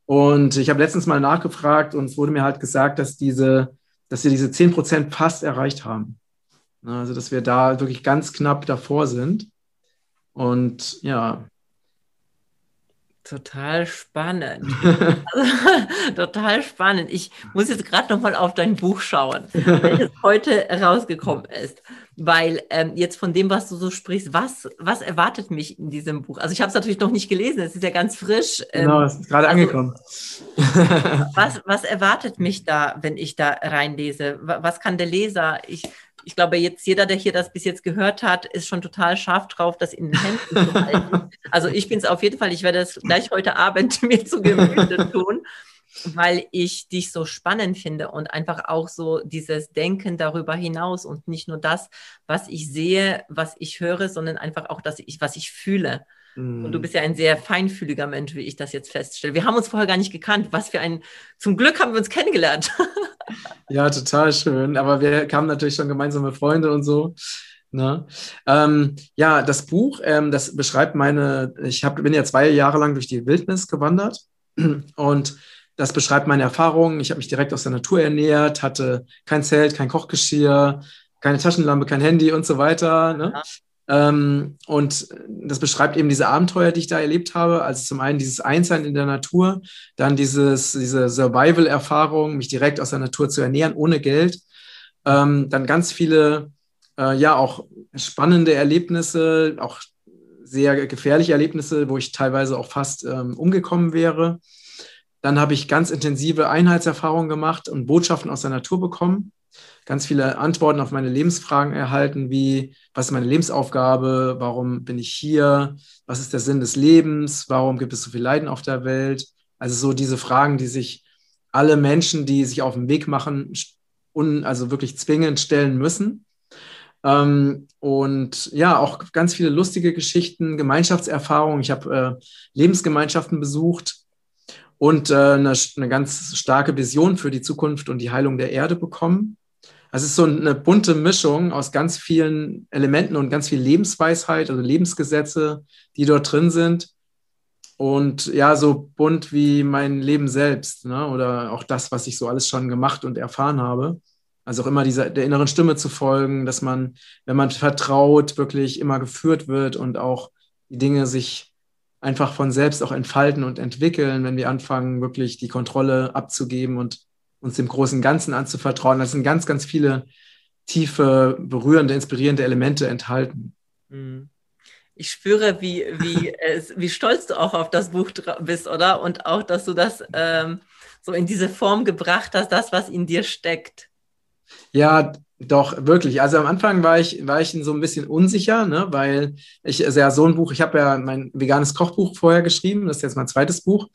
Und ich habe letztens mal nachgefragt und es wurde mir halt gesagt, dass diese dass wir diese 10 Prozent fast erreicht haben. Also, dass wir da wirklich ganz knapp davor sind. Und ja. Total spannend. [LAUGHS] also, [LAUGHS] total spannend. Ich muss jetzt gerade noch mal auf dein Buch schauen, welches [LAUGHS] heute rausgekommen ist weil ähm, jetzt von dem, was du so sprichst, was, was erwartet mich in diesem Buch? Also ich habe es natürlich noch nicht gelesen, es ist ja ganz frisch. Ähm, genau, es ist gerade also, angekommen. was, was erwartet mich da, wenn ich da reinlese? Was kann der Leser? Ich, ich glaube, jetzt jeder, der hier das bis jetzt gehört hat, ist schon total scharf drauf, das in den Händen zu halten. Also ich bin es auf jeden Fall, ich werde es gleich heute Abend [LAUGHS] mir zu Gemüte tun weil ich dich so spannend finde und einfach auch so dieses Denken darüber hinaus und nicht nur das, was ich sehe, was ich höre, sondern einfach auch das, was ich fühle. Und du mm. bist ja ein sehr feinfühliger Mensch, wie ich das jetzt feststelle. Wir haben uns vorher gar nicht gekannt. Was für ein, zum Glück haben wir uns kennengelernt. [LAUGHS] ja, total schön. Aber wir kamen natürlich schon gemeinsame Freunde und so. Ne? Ähm, ja, das Buch, ähm, das beschreibt meine, ich hab, bin ja zwei Jahre lang durch die Wildnis gewandert [CLEARS THROAT] und das beschreibt meine Erfahrungen. Ich habe mich direkt aus der Natur ernährt, hatte kein Zelt, kein Kochgeschirr, keine Taschenlampe, kein Handy und so weiter. Ne? Ähm, und das beschreibt eben diese Abenteuer, die ich da erlebt habe. Also zum einen dieses Einssein in der Natur, dann dieses, diese Survival-Erfahrung, mich direkt aus der Natur zu ernähren, ohne Geld. Ähm, dann ganz viele, äh, ja, auch spannende Erlebnisse, auch sehr gefährliche Erlebnisse, wo ich teilweise auch fast ähm, umgekommen wäre. Dann habe ich ganz intensive Einheitserfahrungen gemacht und Botschaften aus der Natur bekommen. Ganz viele Antworten auf meine Lebensfragen erhalten, wie, was ist meine Lebensaufgabe? Warum bin ich hier? Was ist der Sinn des Lebens? Warum gibt es so viel Leiden auf der Welt? Also so diese Fragen, die sich alle Menschen, die sich auf den Weg machen, un, also wirklich zwingend stellen müssen. Ähm, und ja, auch ganz viele lustige Geschichten, Gemeinschaftserfahrungen. Ich habe äh, Lebensgemeinschaften besucht, und äh, eine, eine ganz starke Vision für die Zukunft und die Heilung der Erde bekommen. Also es ist so eine bunte Mischung aus ganz vielen Elementen und ganz viel Lebensweisheit, also Lebensgesetze, die dort drin sind. Und ja, so bunt wie mein Leben selbst, ne? oder auch das, was ich so alles schon gemacht und erfahren habe. Also auch immer dieser, der inneren Stimme zu folgen, dass man, wenn man vertraut, wirklich immer geführt wird und auch die Dinge sich einfach von selbst auch entfalten und entwickeln, wenn wir anfangen, wirklich die Kontrolle abzugeben und uns dem großen Ganzen anzuvertrauen. Da sind ganz, ganz viele tiefe, berührende, inspirierende Elemente enthalten. Mhm. Ich spüre, wie, wie, [LAUGHS] äh, wie stolz du auch auf das Buch bist, oder? Und auch, dass du das ähm, so in diese Form gebracht hast, das, was in dir steckt. Ja, Doch, wirklich. Also am Anfang war ich, war ich so ein bisschen unsicher, ne, weil ich also ja so ein Buch, ich habe ja mein veganes Kochbuch vorher geschrieben, das ist jetzt mein zweites Buch.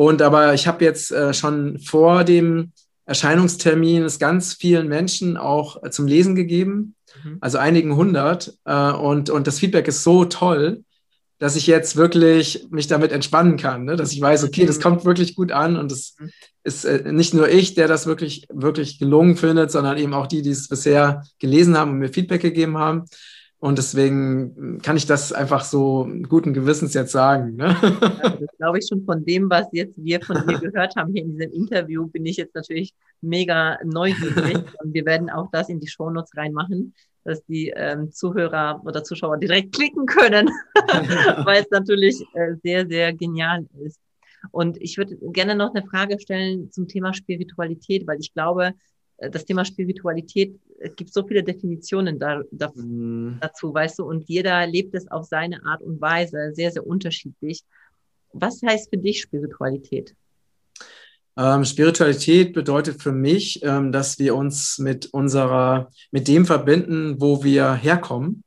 Und aber ich habe jetzt äh, schon vor dem Erscheinungstermin es ganz vielen Menschen auch äh, zum Lesen gegeben, mhm. also einigen hundert. Äh, und, und das Feedback ist so toll, dass ich jetzt wirklich mich damit entspannen kann, ne? dass ich weiß, okay, das mhm. kommt wirklich gut an und es mhm. ist äh, nicht nur ich, der das wirklich, wirklich gelungen findet, sondern eben auch die, die es bisher gelesen haben und mir Feedback gegeben haben. Und deswegen kann ich das einfach so guten Gewissens jetzt sagen. Ne? Also das glaube ich schon von dem, was jetzt wir von dir [LAUGHS] gehört haben hier in diesem Interview, bin ich jetzt natürlich mega neugierig. Und wir werden auch das in die Shownotes reinmachen, dass die ähm, Zuhörer oder Zuschauer direkt klicken können, [LAUGHS] weil es natürlich äh, sehr, sehr genial ist. Und ich würde gerne noch eine Frage stellen zum Thema Spiritualität, weil ich glaube, das Thema Spiritualität, es gibt so viele Definitionen da, da, mhm. dazu, weißt du, und jeder lebt es auf seine Art und Weise, sehr, sehr unterschiedlich. Was heißt für dich Spiritualität? Ähm, Spiritualität bedeutet für mich, ähm, dass wir uns mit unserer, mit dem verbinden, wo wir herkommen.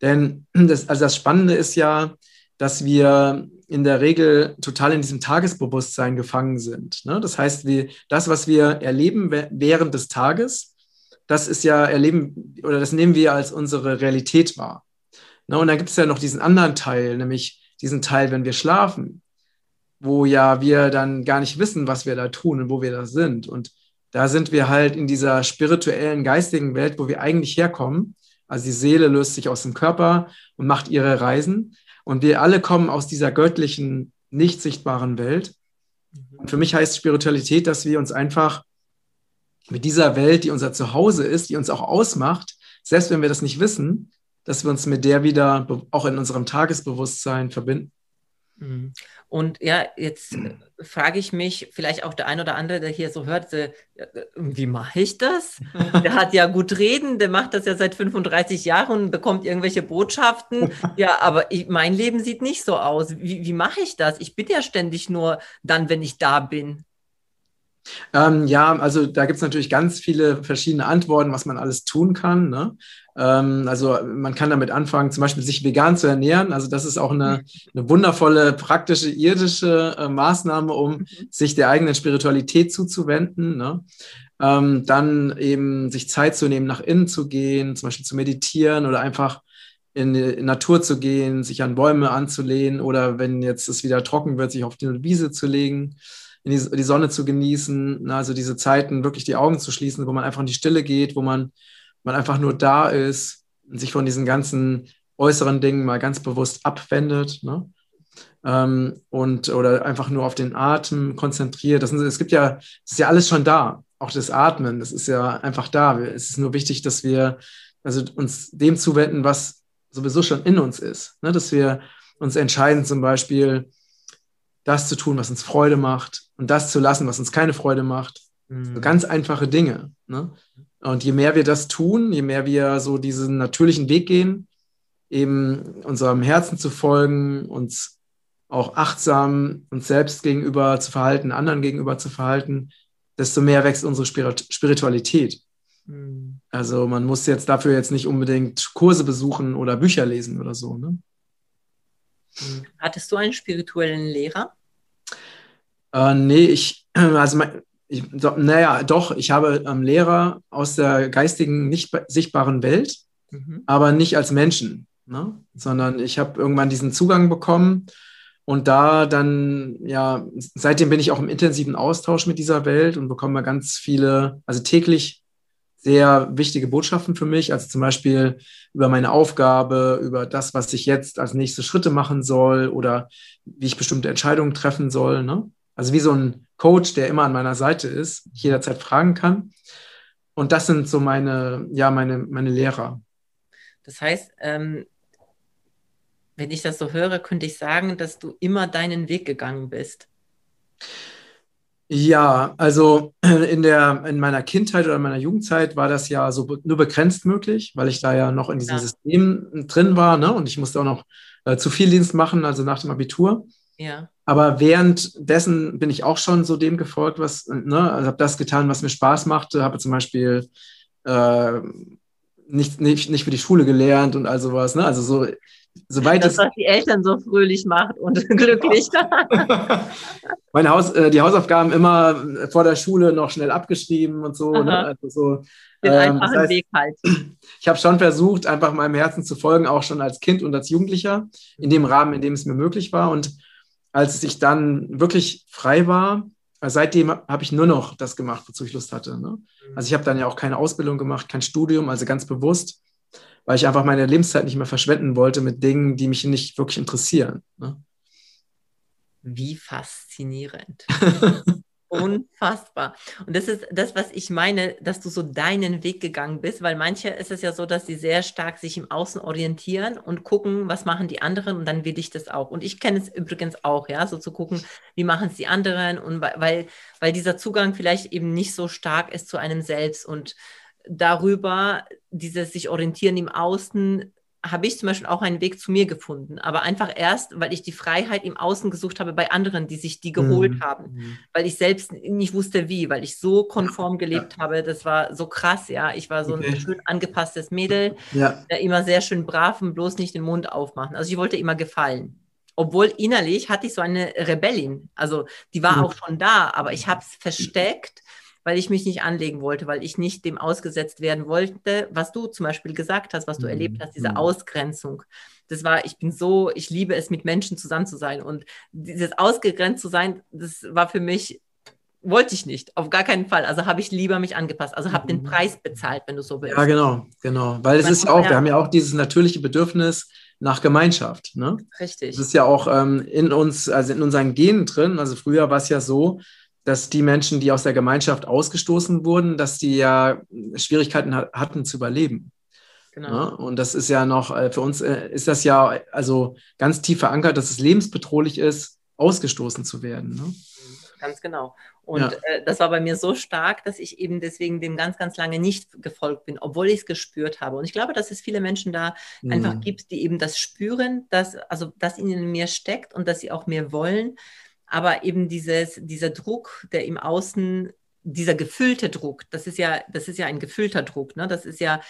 Denn [CLEARS THROAT] das, also das Spannende ist ja, dass wir in der Regel total in diesem Tagesbewusstsein gefangen sind. Ne? Das heißt, wie, das, was wir erleben während des Tages, das ist ja erleben oder das nehmen wir als unsere Realität wahr. Ne? Und dann gibt es ja noch diesen anderen Teil, nämlich diesen Teil, wenn wir schlafen, wo ja wir dann gar nicht wissen, was wir da tun und wo wir da sind. Und da sind wir halt in dieser spirituellen, geistigen Welt, wo wir eigentlich herkommen. Also die Seele löst sich aus dem Körper und macht ihre Reisen. Und wir alle kommen aus dieser göttlichen, nicht sichtbaren Welt. Und für mich heißt Spiritualität, dass wir uns einfach mit dieser Welt, die unser Zuhause ist, die uns auch ausmacht, selbst wenn wir das nicht wissen, dass wir uns mit der wieder auch in unserem Tagesbewusstsein verbinden. Mhm. Und ja, jetzt frage ich mich, vielleicht auch der ein oder andere, der hier so hört, äh, wie mache ich das? [LAUGHS] Der hat ja gut reden, der macht das ja seit 35 Jahren und bekommt irgendwelche Botschaften. [LAUGHS] Ja, aber ich, mein Leben sieht nicht so aus. Wie, wie mache ich das? Ich bin ja ständig nur dann, wenn ich da bin. Ähm, ja, also da gibt es natürlich ganz viele verschiedene Antworten, was man alles tun kann. Ne? Ähm, also man kann damit anfangen, zum Beispiel sich vegan zu ernähren. Also das ist auch eine, eine wundervolle, praktische, irdische äh, Maßnahme, um mhm. sich der eigenen Spiritualität zuzuwenden. Ne? Ähm, dann eben sich Zeit zu nehmen, nach innen zu gehen, zum Beispiel zu meditieren oder einfach in die Natur zu gehen, sich an Bäume anzulehnen oder wenn jetzt es wieder trocken wird, sich auf die Wiese zu legen in die, die Sonne zu genießen, ne? also diese Zeiten wirklich die Augen zu schließen, wo man einfach in die Stille geht, wo man, man einfach nur da ist und sich von diesen ganzen äußeren Dingen mal ganz bewusst abwendet. Ne? Ähm, und oder einfach nur auf den Atem konzentriert. Das sind, es gibt ja, es ist ja alles schon da. Auch das Atmen, das ist ja einfach da. Es ist nur wichtig, dass wir also uns dem zuwenden, was sowieso schon in uns ist. Ne? Dass wir uns entscheiden, zum Beispiel das zu tun, was uns Freude macht und das zu lassen, was uns keine Freude macht. Mhm. So ganz einfache Dinge. Ne? Und je mehr wir das tun, je mehr wir so diesen natürlichen Weg gehen, eben unserem Herzen zu folgen, uns auch achtsam uns selbst gegenüber zu verhalten, anderen gegenüber zu verhalten, desto mehr wächst unsere Spiritualität. Mhm. Also man muss jetzt dafür jetzt nicht unbedingt Kurse besuchen oder Bücher lesen oder so. Ne? Hattest du einen spirituellen Lehrer? Äh, nee, ich, [CLEARS THROAT] also mein, ich, so, naja, doch, ich habe ähm, Lehrer aus der geistigen, nicht sichtbaren Welt, mhm. aber nicht als Menschen, ne? sondern ich habe irgendwann diesen Zugang bekommen und da dann, ja, seitdem bin ich auch im intensiven Austausch mit dieser Welt und bekomme ganz viele, also täglich sehr wichtige Botschaften für mich, also zum Beispiel über meine Aufgabe, über das, was ich jetzt als nächste Schritte machen soll oder wie ich bestimmte Entscheidungen treffen soll. Ne? Also wie so ein Coach, der immer an meiner Seite ist, ich jederzeit fragen kann. Und das sind so meine, ja, meine, meine Lehrer. Das heißt, ähm, wenn ich das so höre, könnte ich sagen, dass du immer deinen Weg gegangen bist. Ja, also [CLEARS THROAT] in, der, in meiner Kindheit oder in meiner Jugendzeit war das ja so nur begrenzt möglich, weil ich da ja noch in diesem ja. System drin war ne? und ich musste auch noch äh, zu viel Dienst machen, also nach dem Abitur. Ja. Aber währenddessen bin ich auch schon so dem gefolgt, was, ne, also habe das getan, was mir Spaß machte, habe zum Beispiel äh, nicht, nicht, nicht für die Schule gelernt und all sowas. Ne? Also so, soweit das, was die Eltern so fröhlich macht und [LAUGHS] glücklich. [LAUGHS] Meine Haus, äh, die Hausaufgaben immer vor der Schule noch schnell abgeschrieben und so. Ne? Also so Den ähm, einfachen das heißt, Weg halt. [CLEARS THROAT] Ich habe schon versucht, einfach meinem Herzen zu folgen, auch schon als Kind und als Jugendlicher, in dem Rahmen, in dem es mir möglich war. Und als ich dann wirklich frei war, seitdem habe ich nur noch das gemacht, wozu ich Lust hatte. Ne? Also ich habe dann ja auch keine Ausbildung gemacht, kein Studium, also ganz bewusst, weil ich einfach meine Lebenszeit nicht mehr verschwenden wollte mit Dingen, die mich nicht wirklich interessieren. Ne? Wie faszinierend. [LAUGHS] Unfassbar. Und das ist das, was ich meine, dass du so deinen Weg gegangen bist, weil manche ist es ja so, dass sie sehr stark sich im Außen orientieren und gucken, was machen die anderen und dann will ich das auch. Und ich kenne es übrigens auch, ja, so zu gucken, wie machen es die anderen und weil, weil dieser Zugang vielleicht eben nicht so stark ist zu einem selbst und darüber dieses sich orientieren im Außen habe ich zum Beispiel auch einen Weg zu mir gefunden. Aber einfach erst, weil ich die Freiheit im Außen gesucht habe bei anderen, die sich die geholt mhm. haben. Mhm. Weil ich selbst nicht wusste wie, weil ich so konform gelebt ja. habe. Das war so krass, ja. Ich war so okay. ein schön angepasstes Mädel, ja. immer sehr schön brav und bloß nicht den Mund aufmachen. Also ich wollte immer gefallen. Obwohl innerlich hatte ich so eine Rebellin. Also die war mhm. auch schon da, aber ich habe es versteckt weil ich mich nicht anlegen wollte, weil ich nicht dem ausgesetzt werden wollte, was du zum Beispiel gesagt hast, was du mhm. erlebt hast, diese mhm. Ausgrenzung. Das war, ich bin so, ich liebe es, mit Menschen zusammen zu sein. Und dieses ausgegrenzt zu sein, das war für mich wollte ich nicht, auf gar keinen Fall. Also habe ich lieber mich angepasst. Also habe den mhm. Preis bezahlt, wenn du so willst. Ja, genau, genau. Weil es ist ja auch, wir haben ja auch dieses natürliche Bedürfnis nach Gemeinschaft. Ne? Richtig. Das ist ja auch ähm, in uns, also in unseren Genen drin. Also früher war es ja so, dass die Menschen, die aus der Gemeinschaft ausgestoßen wurden, dass die ja Schwierigkeiten hatten zu überleben. Genau. Ja, und das ist ja noch, äh, für uns äh, ist das ja also ganz tief verankert, dass es lebensbedrohlich ist, ausgestoßen zu werden. Ne? Ganz genau. Und ja. äh, das war bei mir so stark, dass ich eben deswegen dem ganz, ganz lange nicht gefolgt bin, obwohl ich es gespürt habe. Und ich glaube, dass es viele Menschen da mhm. einfach gibt, die eben das spüren, dass, also, dass ihnen in mir steckt und dass sie auch mehr wollen aber eben dieses, dieser Druck, der im Außen, dieser gefüllte Druck, das ist ja, das ist ja ein gefüllter Druck, ne? Das ist ja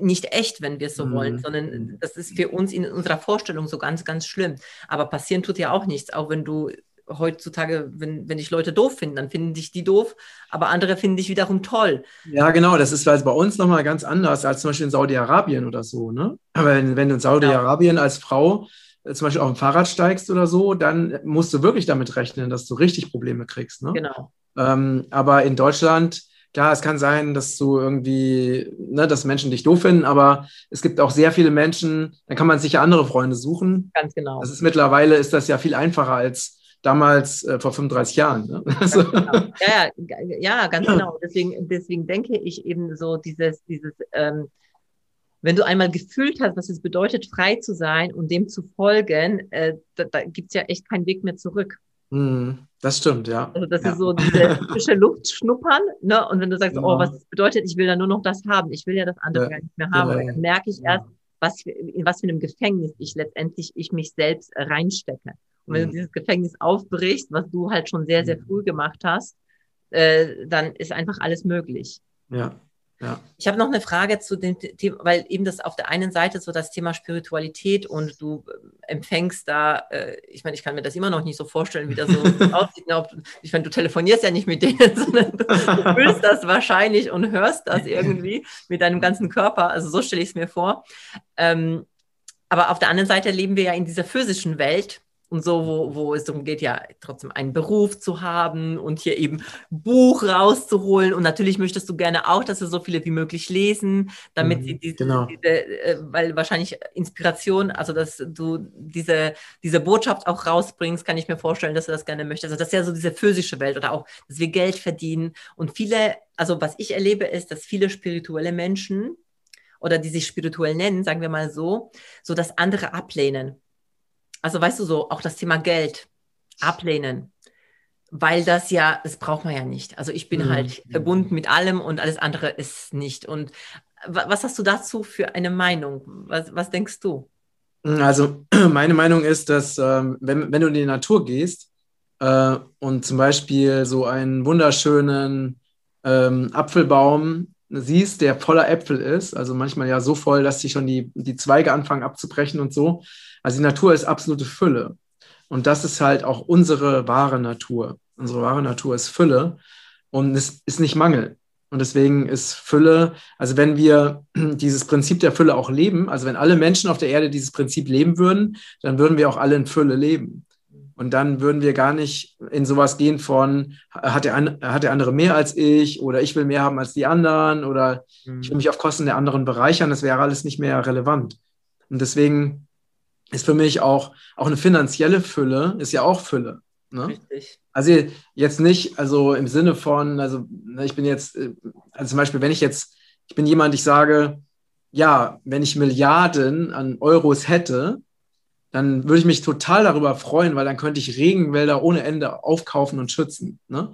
nicht echt, wenn wir es so mhm. wollen, sondern das ist für uns in unserer Vorstellung so ganz, ganz schlimm. Aber passieren tut ja auch nichts, auch wenn du heutzutage, wenn, wenn dich Leute doof finden, dann finden dich die doof, aber andere finden dich wiederum toll. Ja, genau, das ist bei uns nochmal ganz anders als zum Beispiel in Saudi-Arabien oder so. Ne? Aber wenn, wenn du in Saudi-Arabien als Frau zum Beispiel auf dem Fahrrad steigst oder so, dann musst du wirklich damit rechnen, dass du richtig Probleme kriegst. Ne? Genau. Ähm, aber in Deutschland, klar, es kann sein, dass du irgendwie, ne, dass Menschen dich doof finden, aber es gibt auch sehr viele Menschen, dann kann man sich ja andere Freunde suchen. Ganz genau. Das ist mittlerweile ist das ja viel einfacher als damals äh, vor 35 Jahren. Ne? Also genau. Ja, ja, ja, ganz genau. Deswegen, deswegen denke ich eben so dieses, dieses ähm, wenn du einmal gefühlt hast, was es bedeutet, frei zu sein und dem zu folgen, äh, da, da gibt es ja echt keinen Weg mehr zurück. Mm, das stimmt, ja. Also das ja. ist so diese [LAUGHS] frische Luft schnuppern. Ne? Und wenn du sagst, ja. oh, was das bedeutet, ich will da nur noch das haben, ich will ja das andere ja. gar nicht mehr haben, dann merke ich erst, was in was für einem Gefängnis ich letztendlich ich mich selbst reinstecke. Und wenn du dieses Gefängnis aufbrichst, was du halt schon sehr, sehr mm. früh gemacht hast, äh, dann ist einfach alles möglich. Ja. Ja. Ich habe noch eine Frage zu dem Thema, weil eben das auf der einen Seite so das Thema Spiritualität und du äh, empfängst da, äh, ich meine, ich kann mir das immer noch nicht so vorstellen, wie das so [LAUGHS] aussieht. Ne, ich meine, du telefonierst ja nicht mit denen, [LAUGHS] sondern du, du fühlst das wahrscheinlich und hörst das irgendwie mit deinem ganzen Körper. Also so stelle ich es mir vor. Ähm, aber auf der anderen Seite leben wir ja in dieser physischen Welt und so, wo, wo es darum geht, ja trotzdem einen Beruf zu haben und hier eben Buch rauszuholen. Und natürlich möchtest du gerne auch, dass sie so viele wie möglich lesen, damit mhm, sie diese, genau. diese äh, weil wahrscheinlich Inspiration, also dass du diese, diese Botschaft auch rausbringst, kann ich mir vorstellen, dass du das gerne möchtest. Also das ist ja so diese physische Welt oder auch, dass wir Geld verdienen. Und viele, also was ich erlebe, ist, dass viele spirituelle Menschen oder die sich spirituell nennen, sagen wir mal so, so das andere ablehnen also weißt du so, auch das Thema Geld ablehnen, weil das ja, das braucht man ja nicht. Also ich bin mhm. halt verbunden mit allem und alles andere ist nicht. Und was hast du dazu für eine Meinung? Was, was denkst du? Also [CLEARS THROAT] meine Meinung ist, dass ähm, wenn, wenn du in die Natur gehst äh, und zum Beispiel so einen wunderschönen ähm, Apfelbaum siehst, der voller Äpfel ist, also manchmal ja so voll, dass sie schon die, die Zweige anfangen abzubrechen und so. Also die Natur ist absolute Fülle. Und das ist halt auch unsere wahre Natur. Unsere wahre Natur ist Fülle und es ist nicht Mangel. Und deswegen ist Fülle, also wenn wir [CLEARS THROAT] dieses Prinzip der Fülle auch leben, also wenn alle Menschen auf der Erde dieses Prinzip leben würden, dann würden wir auch alle in Fülle leben. Und dann würden wir gar nicht in sowas gehen von, hat der, hat der andere mehr als ich oder ich will mehr haben als die anderen oder mhm. ich will mich auf Kosten der anderen bereichern. Das wäre alles nicht mehr relevant. Und deswegen ist für mich auch, auch eine finanzielle Fülle, ist ja auch Fülle. Ne? Richtig. Also jetzt nicht, also im Sinne von, also ne, ich bin jetzt, äh, also zum Beispiel, wenn ich jetzt, ich bin jemand, ich sage, ja, wenn ich Milliarden an Euros hätte, dann würde ich mich total darüber freuen, weil dann könnte ich Regenwälder ohne Ende aufkaufen und schützen. Ne?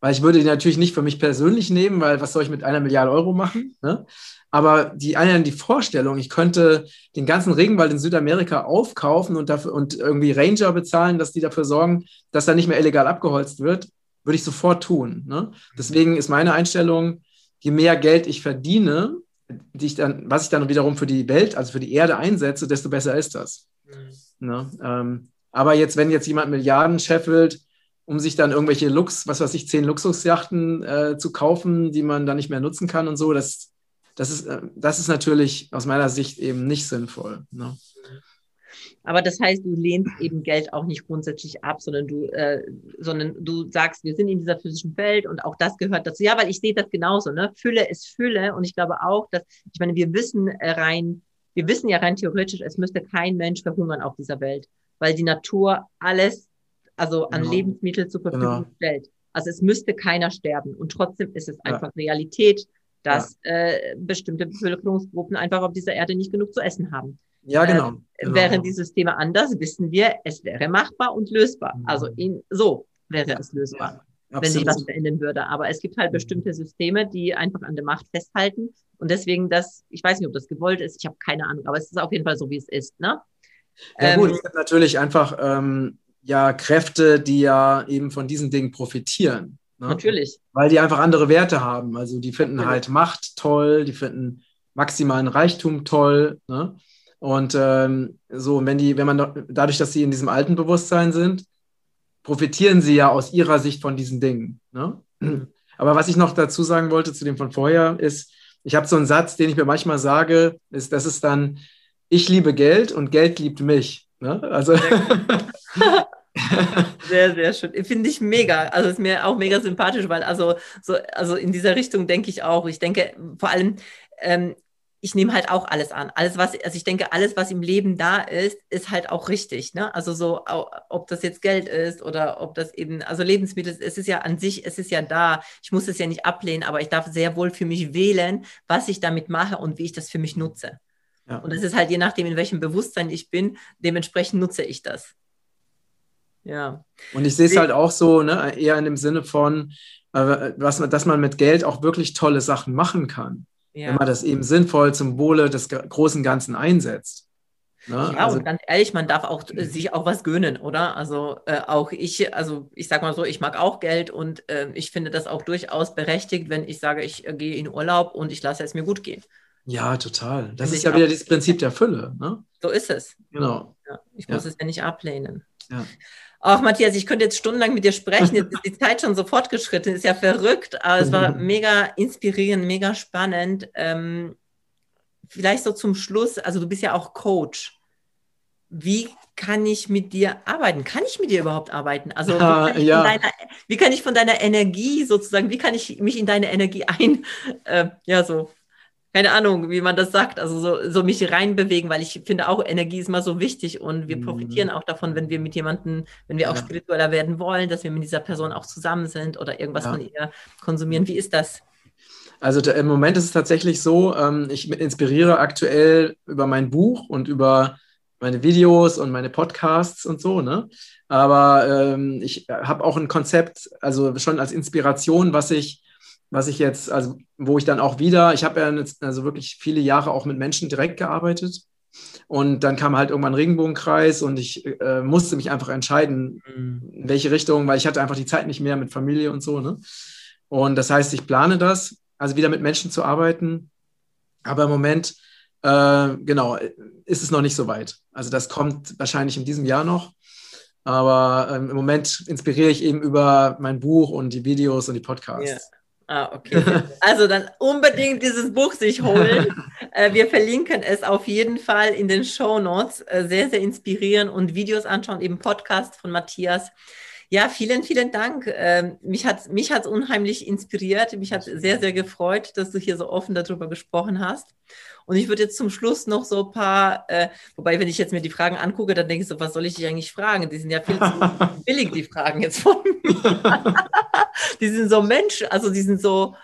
Weil ich würde die natürlich nicht für mich persönlich nehmen, weil was soll ich mit einer Milliarde Euro machen? Ne? Aber die eine die Vorstellung, ich könnte den ganzen Regenwald in Südamerika aufkaufen und dafür und irgendwie Ranger bezahlen, dass die dafür sorgen, dass da nicht mehr illegal abgeholzt wird, würde ich sofort tun. Ne? Deswegen ist meine Einstellung, je mehr Geld ich verdiene, die ich dann, was ich dann wiederum für die Welt, also für die Erde einsetze, desto besser ist das. Mhm. Ne? Ähm, aber jetzt, wenn jetzt jemand Milliarden scheffelt, um sich dann irgendwelche Lux, was weiß ich, zehn Luxusjachten äh, zu kaufen, die man dann nicht mehr nutzen kann und so, das, das, ist, äh, das ist natürlich aus meiner Sicht eben nicht sinnvoll. Ne? Aber das heißt, du lehnst eben Geld auch nicht grundsätzlich ab, sondern du, äh, sondern du sagst, wir sind in dieser physischen Welt und auch das gehört dazu. Ja, weil ich sehe das genauso. Ne? Fülle ist Fülle und ich glaube auch, dass, ich meine, wir wissen rein wir wissen ja rein theoretisch, es müsste kein Mensch verhungern auf dieser Welt, weil die Natur alles, also an genau. Lebensmitteln zur Verfügung genau. stellt. Also es müsste keiner sterben. Und trotzdem ist es ja. einfach Realität, dass ja. äh, bestimmte Bevölkerungsgruppen einfach auf dieser Erde nicht genug zu essen haben. Ja, genau. Äh, genau. Wäre dieses Thema anders, wissen wir, es wäre machbar und lösbar. Mhm. Also in, so wäre ja. es lösbar. Absolut. wenn sich was verändern würde. Aber es gibt halt mhm. bestimmte Systeme, die einfach an der Macht festhalten. Und deswegen das, ich weiß nicht, ob das gewollt ist, ich habe keine Ahnung, aber es ist auf jeden Fall so, wie es ist. Ne? Ja gut, ähm, es gibt natürlich einfach ähm, ja Kräfte, die ja eben von diesen Dingen profitieren. Ne? Natürlich. Weil die einfach andere Werte haben. Also die finden natürlich. halt Macht toll, die finden maximalen Reichtum toll. Ne? Und ähm, so, wenn die, wenn man dadurch, dass sie in diesem alten Bewusstsein sind, profitieren sie ja aus ihrer Sicht von diesen Dingen. Ne? Aber was ich noch dazu sagen wollte zu dem von vorher, ist, ich habe so einen Satz, den ich mir manchmal sage, ist, das ist dann, ich liebe Geld und Geld liebt mich. Ne? Also. Sehr, [LAUGHS] sehr schön. Finde ich mega. Also ist mir auch mega sympathisch, weil also so, also in dieser Richtung denke ich auch. Ich denke vor allem, ähm, ich nehme halt auch alles an. Alles, was, also ich denke, alles, was im Leben da ist, ist halt auch richtig. Ne? Also so, ob das jetzt Geld ist oder ob das eben, also Lebensmittel, es ist ja an sich, es ist ja da. Ich muss es ja nicht ablehnen, aber ich darf sehr wohl für mich wählen, was ich damit mache und wie ich das für mich nutze. Ja. Und das ist halt je nachdem, in welchem Bewusstsein ich bin, dementsprechend nutze ich das. Ja. Und ich sehe es halt auch so, ne, eher in dem Sinne von, äh, was dass man mit Geld auch wirklich tolle Sachen machen kann ja. wenn man das eben sinnvoll zum Wohle des großen Ganzen einsetzt. Ne? Ja, also, und ganz ehrlich, man darf auch äh, sich auch was gönnen, oder? Also äh, auch ich, also ich sag mal so, ich mag auch Geld und äh, ich finde das auch durchaus berechtigt, wenn ich sage, ich äh, gehe in Urlaub und ich lasse es mir gut gehen. Ja, total. Das ist ja wieder das Prinzip der Fülle. Ne? So ist es. Genau. Ja, ich muss ja. es ja nicht ablehnen. Ja. Ach, Matthias, ich könnte jetzt stundenlang mit dir sprechen. Jetzt ist die [LAUGHS] Zeit schon so fortgeschritten. Ist ja verrückt, aber es war mega inspirierend, mega spannend. Ähm, vielleicht so zum Schluss, also du bist ja auch Coach. Wie kann ich mit dir arbeiten? Kann ich mit dir überhaupt arbeiten? Also wie [LAUGHS] kann, ja. deiner, wie kann ich von deiner Energie sozusagen, wie kann ich mich in deine Energie ein, äh, ja so keine Ahnung, wie man das sagt, also so, so mich reinbewegen, weil ich finde auch, Energie ist immer so wichtig und wir mhm. profitieren auch davon, wenn wir mit jemandem, wenn wir auch ja. spiritueller werden wollen, dass wir mit dieser Person auch zusammen sind oder irgendwas ja. von ihr konsumieren. Wie ist das? Also im Moment ist es tatsächlich so, ähm, ich inspiriere aktuell über mein Buch und über meine Videos und meine Podcasts und so, ne? Aber ähm, ich habe auch ein Konzept, also schon als Inspiration, was ich was ich jetzt, also wo ich dann auch wieder, ich habe ja jetzt, also wirklich viele Jahre auch mit Menschen direkt gearbeitet. Und dann kam halt irgendwann ein Regenbogenkreis und ich äh, musste mich einfach entscheiden, mhm. in welche Richtung, weil ich hatte einfach die Zeit nicht mehr mit Familie und so. Ne? Und das heißt, ich plane das also wieder mit Menschen zu arbeiten. Aber im Moment, äh, genau, ist es noch nicht so weit. Also das kommt wahrscheinlich in diesem Jahr noch. Aber ähm, im Moment inspiriere ich eben über mein Buch und die Videos und die Podcasts. Yeah. Ah, okay. Also dann unbedingt dieses Buch sich holen. [LAUGHS] äh, wir verlinken es auf jeden Fall in den Show Notes. Äh, sehr, sehr inspirieren und Videos anschauen, eben Podcast von Matthias. Ja, vielen, vielen Dank. Ähm, mich hat mich hat's unheimlich inspiriert. Mich hat sehr, sehr gefreut, dass du hier so offen darüber gesprochen hast. Und ich würde jetzt zum Schluss noch so ein paar, äh, wobei, wenn ich jetzt mir die Fragen angucke, dann denke ich so, was soll ich dich eigentlich fragen? Die sind ja viel zu [LAUGHS] billig, die Fragen jetzt von mir. [LAUGHS] die sind so Mensch, also die sind so,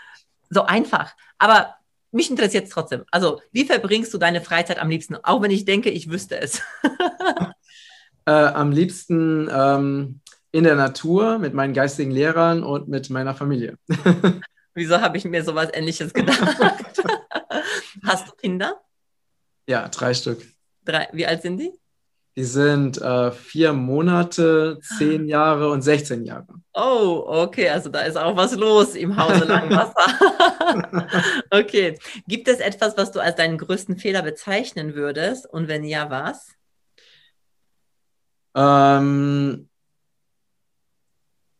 so einfach. Aber mich interessiert es trotzdem. Also, wie verbringst du deine Freizeit am liebsten? Auch wenn ich denke, ich wüsste es. [LAUGHS] äh, am liebsten ähm, in der Natur mit meinen geistigen Lehrern und mit meiner Familie. [LAUGHS] Wieso habe ich mir sowas Ähnliches gedacht? [LAUGHS] Hast du Kinder? Ja, drei Stück. Drei. Wie alt sind die? Die sind äh, vier Monate, zehn Jahre und 16 Jahre. Oh, okay, also da ist auch was los im Hause Langwasser. [LAUGHS] okay. Gibt es etwas, was du als deinen größten Fehler bezeichnen würdest? Und wenn ja, was? Ähm,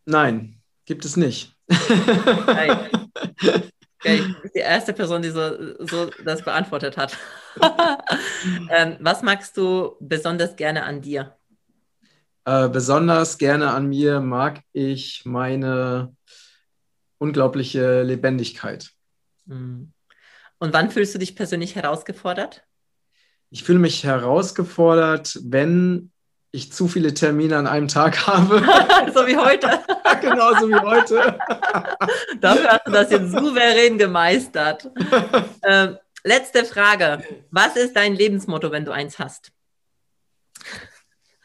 nein, gibt es nicht. Nein. Okay, [LAUGHS] du bist die erste Person, die so, so das beantwortet hat. [LAUGHS] ähm, was magst du besonders gerne an dir? Äh, besonders gerne an mir mag ich meine unglaubliche Lebendigkeit. Mhm. Und wann fühlst du dich persönlich herausgefordert? Ich fühle mich herausgefordert, wenn ich zu viele Termine an einem Tag habe. [LAUGHS] so wie heute. [LAUGHS] genau, so wie heute. [LAUGHS] Dafür hast du das jetzt souverän gemeistert. Ähm, letzte Frage. Was ist dein Lebensmotto, wenn du eins hast?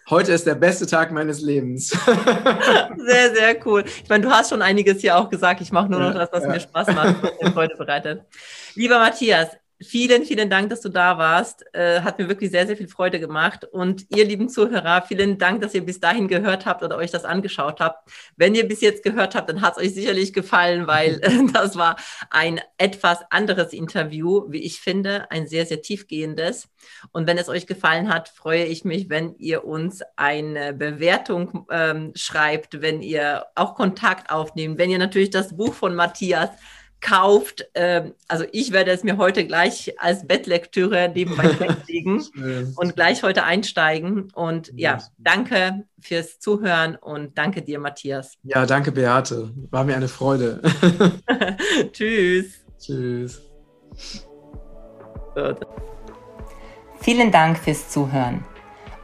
Heute ist der beste Tag meines Lebens. sehr, sehr cool. Ich meine, du hast schon einiges hier auch gesagt. Ich mache nur noch das, was ja. mir Spaß macht, was heute bereitet. Lieber Matthias, Vielen, vielen Dank, dass du da warst. Äh, hat mir wirklich sehr, sehr viel Freude gemacht. Und ihr lieben Zuhörer, vielen Dank, dass ihr bis dahin gehört habt oder euch das angeschaut habt. Wenn ihr bis jetzt gehört habt, dann hat es euch sicherlich gefallen, weil äh, [LAUGHS] [LAUGHS] das war ein etwas anderes Interview, wie ich finde, ein sehr, sehr tiefgehendes. Und wenn es euch gefallen hat, freue ich mich, wenn ihr uns eine Bewertung ähm, schreibt, wenn ihr auch Kontakt aufnehmt, wenn ihr natürlich das Buch von Matthias kauft. Ähm, also ich werde es mir heute gleich als Bettlektüre nebenbei [LAUGHS] weglegen und gleich heute einsteigen. Und ja, danke fürs Zuhören und danke dir, Matthias. Ja, danke, Beate. War mir eine Freude. [LAUGHS] [LAUGHS] Tschüss. Tschüss. Vielen Dank fürs Zuhören.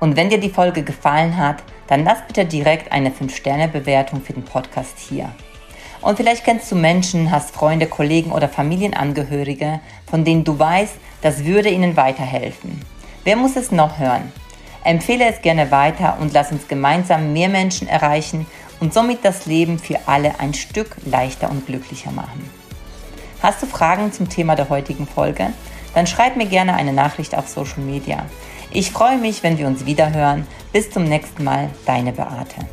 Und wenn dir die Folge gefallen hat, dann lass bitte direkt eine 5-Sterne-Bewertung für den Podcast hier. Und vielleicht kennst du Menschen, hast Freunde, Kollegen oder Familienangehörige, von denen du weißt, das würde ihnen weiterhelfen. Wer muss es noch hören? Empfehle es gerne weiter und lass uns gemeinsam mehr Menschen erreichen und somit das Leben für alle ein Stück leichter und glücklicher machen. Hast du Fragen zum Thema der heutigen Folge? Dann schreib mir gerne eine Nachricht auf Social Media. Ich freue mich, wenn wir uns wieder hören. Bis zum nächsten Mal, deine Beate.